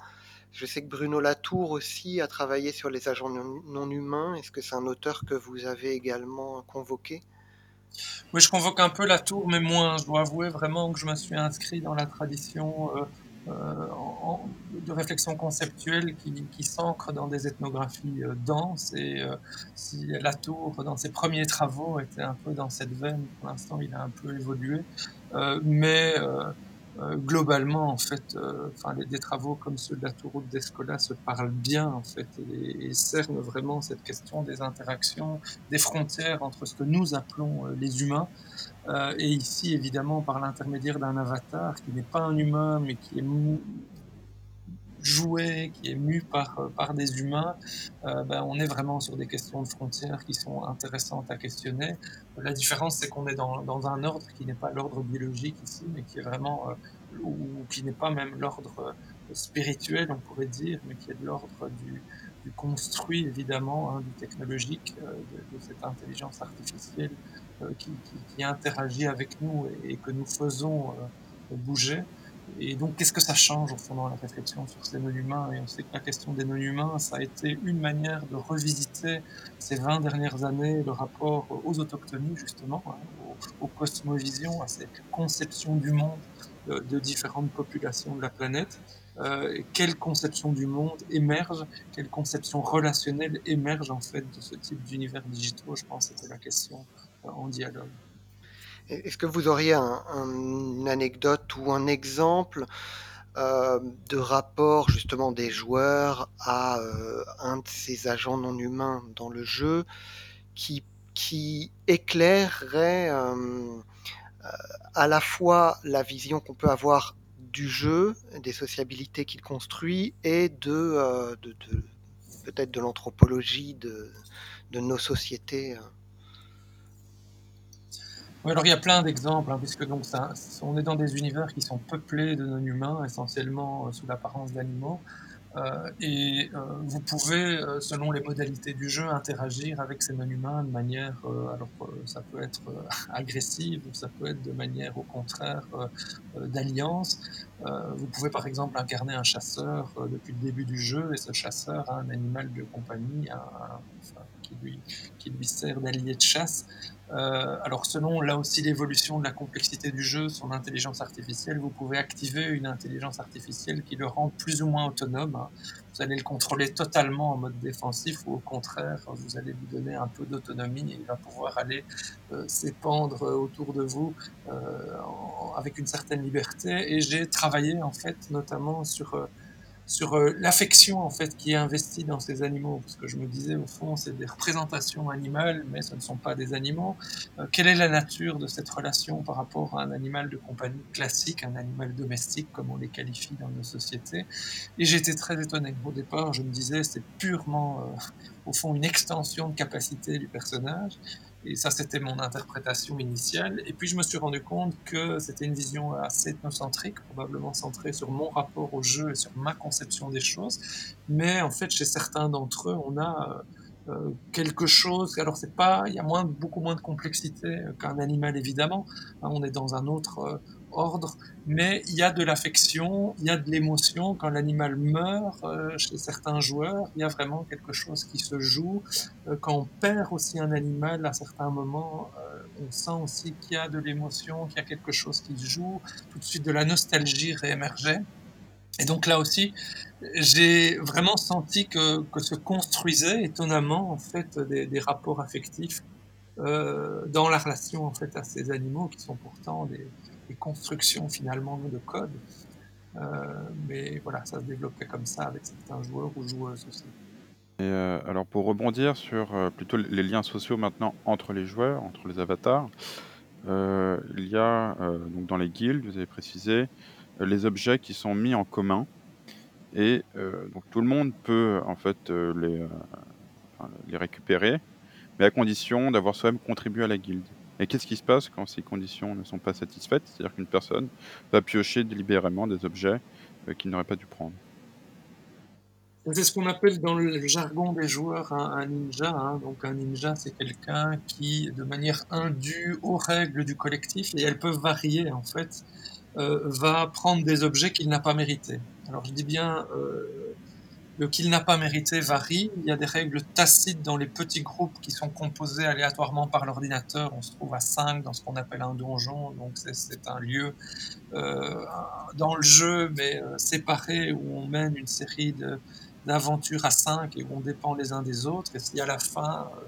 Je sais que Bruno Latour aussi a travaillé sur les agents non, humains. Est-ce que c'est un auteur que vous avez également convoqué? Oui, je convoque un peu Latour, mais moins. Je dois avouer vraiment que je me suis inscrit dans la tradition euh, euh, de réflexion conceptuelle qui, s'ancre dans des ethnographies euh, denses. Et si Latour, dans ses premiers travaux, était un peu dans cette veine, pour l'instant, il a un peu évolué. mais euh, globalement, en fait, euh, enfin, des, travaux comme ceux de la Tour d'Escola se parlent bien, en fait, et, cernent vraiment cette question des interactions, des frontières entre ce que nous appelons euh, les humains, et ici, évidemment, par l'intermédiaire d'un avatar qui n'est pas un humain, mais qui est joué, qui est mu par, euh, des humains, euh, ben, on est vraiment sur des questions de frontières qui sont intéressantes à questionner. La différence, c'est qu'on est dans, un ordre qui n'est pas l'ordre biologique ici, mais qui est vraiment, euh, ou qui n'est pas même l'ordre spirituel, on pourrait dire, mais qui est de l'ordre du, construit, évidemment, hein, du technologique, de, cette intelligence artificielle qui, interagit avec nous et que nous faisons bouger. Et donc, qu'est-ce que ça change au fond dans la réflexion sur ces non-humains Et on sait que la question des non-humains, ça a été une manière de revisiter ces 20 dernières années le rapport aux autochtonies, justement, hein, aux, cosmovisions, à cette conception du monde de, différentes populations de la planète. Euh, quelle conception du monde émerge, quelle conception relationnelle émerge en fait de ce type d'univers digitaux Je pense que c'était la question euh, en dialogue. Est-ce que vous auriez une anecdote ou un exemple euh, de rapport justement des joueurs à euh, un de ces agents non humains dans le jeu qui, qui éclairerait euh, à la fois la vision qu'on peut avoir du jeu, des sociabilités qu'il construit et de, peut-être de l'anthropologie de, nos sociétés alors il y a plein d'exemples, hein, puisque donc on est dans des univers qui sont peuplés de non-humains, essentiellement euh, sous l'apparence d'animaux. Euh, et euh, vous pouvez, selon les modalités du jeu, interagir avec ces non-humains de manière, alors ça peut être agressive, ça peut être de manière au contraire d'alliance. vous pouvez par exemple incarner un chasseur depuis le début du jeu, et ce chasseur a un animal de compagnie, qui lui, qui lui sert d'allié de chasse. Euh, alors selon là aussi l'évolution de la complexité du jeu, son intelligence artificielle, vous pouvez activer une intelligence artificielle qui le rend plus ou moins autonome. Vous allez le contrôler totalement en mode défensif ou au contraire, vous allez lui donner un peu d'autonomie et il va pouvoir aller euh, s'épandre autour de vous euh, avec une certaine liberté. Et j'ai travaillé en fait notamment sur euh, sur euh, l'affection en fait qui est investie dans ces animaux. Parce que je me disais au fond c'est des représentations animales mais ce ne sont pas des animaux. Euh, quelle est la nature de cette relation par rapport à un animal de compagnie classique un animal domestique comme on les qualifie dans nos sociétés? Et j'étais très étonné. Au départ je me disais c'est purement euh, au fond une extension de capacité du personnage et ça, c'était mon interprétation initiale. Et puis, je me suis rendu compte que c'était une vision assez ethnocentrique, probablement centrée sur mon rapport au jeu et sur ma conception des choses. Mais en fait, chez certains d'entre eux, on a euh, euh, quelque chose. Alors, c'est pas, il y a moins, beaucoup moins de complexité qu'un animal, évidemment. Hein, on est dans un autre euh, ordre, mais il y a de l'affection, il y a de l'émotion. Quand l'animal meurt, euh, chez certains joueurs, il y a vraiment quelque chose qui se joue. Euh, quand on perd aussi un animal à certains moments, euh, on sent aussi qu'il y a de l'émotion, qu'il y a quelque chose qui se joue. Tout de suite, de la nostalgie réémergeait. Et donc là aussi, j'ai vraiment senti que, se construisaient étonnamment en fait des, des rapports affectifs euh, dans la relation en fait à ces animaux qui sont pourtant des, des constructions finalement de code. Euh, mais voilà, ça se développait comme ça avec certains joueurs ou joueuses aussi. Et euh, alors pour rebondir sur euh, plutôt les liens sociaux maintenant entre les joueurs, entre les avatars, il y a donc dans les guildes, vous avez précisé, les objets qui sont mis en commun et donc tout le monde peut en fait les, les récupérer, mais à condition d'avoir soi-même contribué à la guilde. Et qu'est-ce qui se passe quand ces conditions ne sont pas satisfaites? C'est-à-dire qu'une personne va piocher délibérément des objets euh, qu'il n'aurait pas dû prendre. C'est ce qu'on appelle dans le jargon des joueurs un, ninja. hein. Donc un ninja, c'est quelqu'un qui, de manière indue aux règles du collectif, et elles peuvent varier en fait, euh, va prendre des objets qu'il n'a pas mérités. Alors je dis bien, euh, qu'il n'a pas mérité varie. Il y a des règles tacites dans les petits groupes qui sont composés aléatoirement par l'ordinateur. On se trouve à 5 dans ce qu'on appelle un donjon. Donc c'est- un lieu euh, dans le jeu, mais euh, séparé, où on mène une série d'aventures à 5 et où on dépend les uns des autres. Et si à la fin, euh,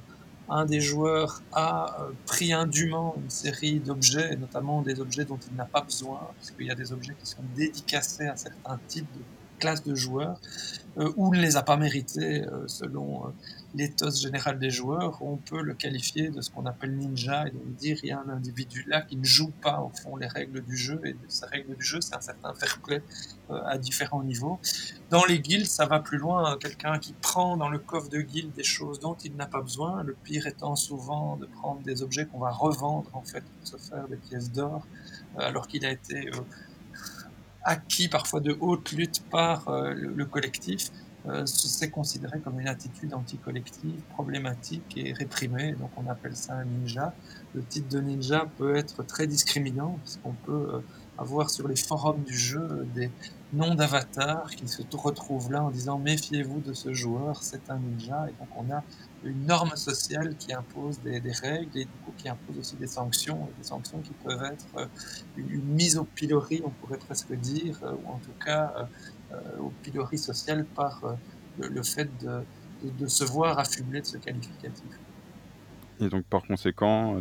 un des joueurs a pris indûment une série d'objets, et notamment des objets dont il n'a pas besoin, parce qu'il y a des objets qui sont dédicacés à certains types de classes de joueurs, euh, ou ne les a pas mérités euh, selon euh, l'éthos général des joueurs, on peut le qualifier de ce qu'on appelle ninja et donc dire il y a un individu là qui ne joue pas au fond les règles du jeu et ces règles du jeu c'est un certain fair play euh, à différents niveaux. Dans les guildes ça va plus loin, hein. quelqu'un qui prend dans le coffre de guilde des choses dont il n'a pas besoin, le pire étant souvent de prendre des objets qu'on va revendre en fait pour se faire des pièces d'or alors qu'il a été acquis parfois de haute lutte par euh, le, le collectif, euh, c'est considéré comme une attitude anticollective, problématique et réprimée. Donc on appelle ça un ninja. Le titre de ninja peut être très discriminant parce qu'on peut euh, avoir sur les forums du jeu euh, des noms d'avatars qui se retrouvent là en disant méfiez-vous de ce joueur, c'est un ninja. Et donc on a une norme sociale qui impose des, règles et qui impose aussi des sanctions, des sanctions qui peuvent être euh, une, mise au pilori, on pourrait presque dire, euh, ou en tout cas euh, au pilori social par le, fait de, se voir affublé de ce qualificatif. Et donc par conséquent,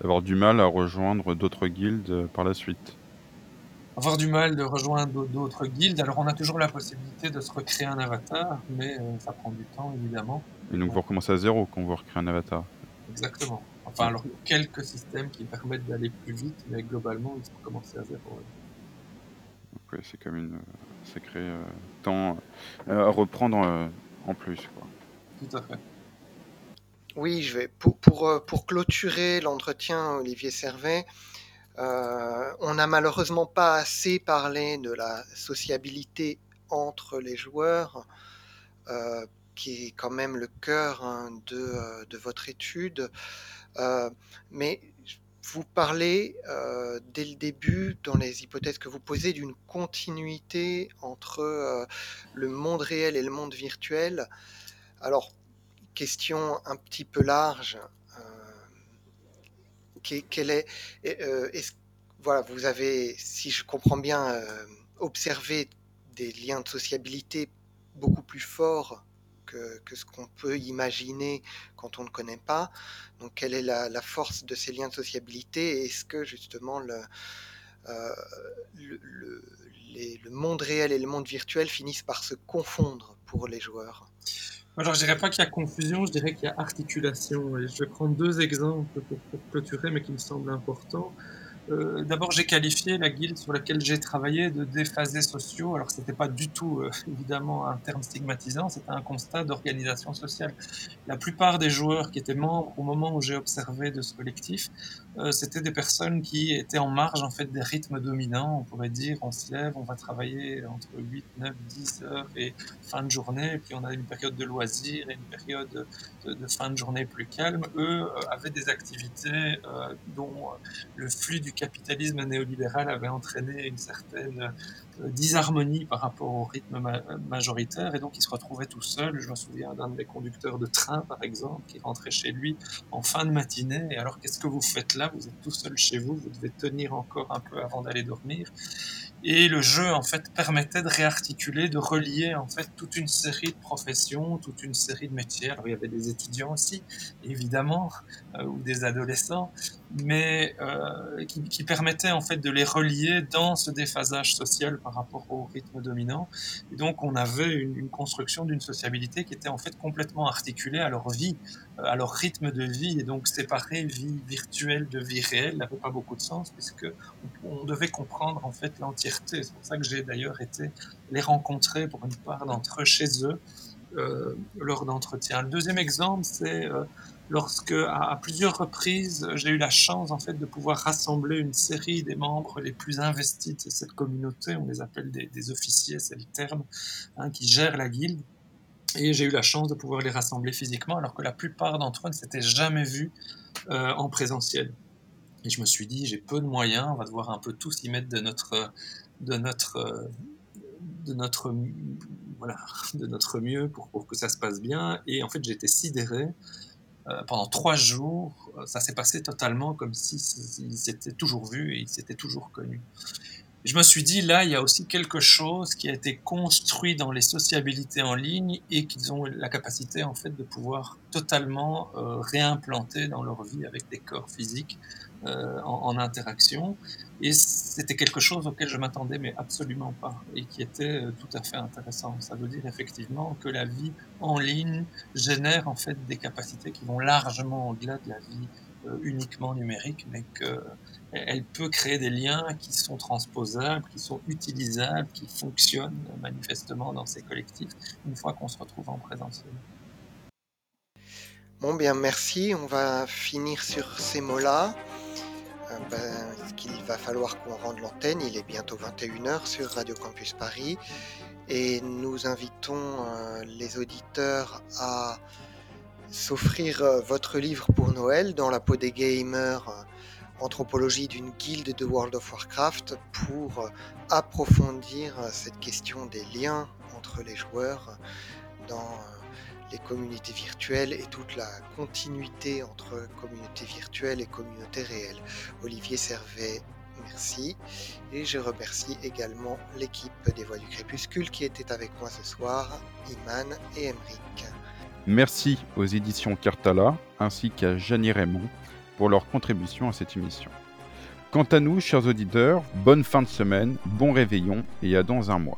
d'avoir du mal à rejoindre d'autres guildes par la suite. Avoir du mal de rejoindre d'au- d'autres guildes, alors on a toujours la possibilité de se recréer un avatar, mais euh, ça prend du temps évidemment. Et donc vous recommencez à zéro quand vous recréez un avatar. Exactement. Enfin, alors il y a quelques systèmes qui permettent d'aller plus vite, mais globalement, il faut commencer à zéro. ouais. Donc ouais, c'est comme une euh, sacrée euh, temps euh, à reprendre euh, en plus. Quoi. Tout à fait. Oui, je vais pour, pour, pour clôturer l'entretien, Olivier Servet, euh, on n'a malheureusement pas assez parlé de la sociabilité entre les joueurs, euh, qui est quand même le cœur hein, de, euh, de votre étude. Mais vous parlez dès le début, dans les hypothèses que vous posez, d'une continuité entre le monde réel et le monde virtuel. Alors, question un petit peu large. Quelle est, est voilà, vous avez, si je comprends bien, observé des liens de sociabilité beaucoup plus forts que, ce qu'on peut imaginer quand on ne connaît pas. Donc, quelle est la, force de ces liens de sociabilité? Est-ce que justement le, le, monde réel et le monde virtuel finissent par se confondre pour les joueurs? Alors, je dirais pas qu'il y a confusion, je dirais qu'il y a articulation. Et je vais deux exemples pour clôturer, mais qui me semblent importants. Euh, d'abord, j'ai qualifié la guilde sur laquelle j'ai travaillé de déphasés sociaux. Alors, ce n'était pas du tout, euh, évidemment, un terme stigmatisant, c'était un constat d'organisation sociale. La plupart des joueurs qui étaient membres au moment où j'ai observé de ce collectif, euh, c'était des personnes qui étaient en marge, en fait, des rythmes dominants. On pourrait dire, on se lève, on va travailler entre 8, 9, 10 heures et fin de journée, puis on a une période de loisirs et une période de, de fin de journée plus calme. Eux avaient des activités dont le flux du capitalisme néolibéral avait entraîné une certaine euh, disharmonie par rapport au rythme majoritaire, et donc il se retrouvait tout seul. Je me souviens d'un des conducteurs de train, par exemple, qui rentrait chez lui en fin de matinée, et alors qu'est-ce que vous faites là? Vous êtes tout seul chez vous, vous devez tenir encore un peu avant d'aller dormir. Et le jeu, en fait, permettait de réarticuler, de relier, en fait, toute une série de professions, toute une série de métiers. Alors, il y avait des étudiants aussi, évidemment, euh, ou des adolescents, mais euh, qui, qui, permettaient, en fait, de les relier dans ce déphasage social par rapport au rythme dominant. Et donc, on avait une, une construction d'une sociabilité qui était, en fait, complètement articulée à leur vie, à leur rythme de vie, et donc séparer vie virtuelle de vie réelle n'avait pas beaucoup de sens, puisque on, devait comprendre, en fait, l'entièreté c'est pour ça que j'ai d'ailleurs été les rencontrer pour une part d'entre eux chez eux euh, lors d'entretiens. Le deuxième exemple, c'est euh, lorsque à, plusieurs reprises j'ai eu la chance en fait de pouvoir rassembler une série des membres les plus investis de cette communauté. On les appelle des, officiers, c'est le terme, hein, qui gèrent la guilde. Et j'ai eu la chance de pouvoir les rassembler physiquement, alors que la plupart d'entre eux ne s'étaient jamais vus euh, en présentiel. Et je me suis dit, j'ai peu de moyens, on va devoir un peu tous y mettre de notre, de notre, de notre, voilà, de notre mieux pour, pour que ça se passe bien. Et en fait, été sidéré. Euh, pendant trois jours, ça s'est passé totalement comme s'ils s'étaient toujours vus et ils s'étaient toujours connus je me suis dit, là, il y a aussi quelque chose qui a été construit dans les sociabilités en ligne et qu'ils ont la capacité, en fait, de pouvoir totalement euh, réimplanter dans leur vie avec des corps physiques euh, en, interaction. Et c'était quelque chose auquel je m'attendais, mais absolument pas, et qui était euh, tout à fait intéressant. Ça veut dire effectivement que la vie en ligne génère, en fait, des capacités qui vont largement au-delà de la vie uniquement numérique, mais que elle peut créer des liens qui sont transposables, qui sont utilisables, qui fonctionnent manifestement dans ces collectifs une fois qu'on se retrouve en présentiel. Bon, bien, merci. On va finir sur ces mots-là. Euh, ben, qu'il va falloir qu'on rende l'antenne. Il est bientôt 21h sur Radio Campus Paris. Et nous invitons euh, les auditeurs à s'offrir euh, votre livre pour Noël dans la peau des gamers anthropologie d'une guilde de World of Warcraft pour euh, approfondir euh, cette question des liens entre les joueurs dans euh, les communautés virtuelles et toute la continuité entre communauté virtuelle et communauté réelle. Olivier Servet, merci. Et je remercie également l'équipe des Voix du Crépuscule qui était avec moi ce soir, Iman et Emric. Merci aux éditions Cartala ainsi qu'à Janie Raymond pour leur contribution à cette émission. Quant à nous, chers auditeurs, bonne fin de semaine, bon réveillon et à dans un mois.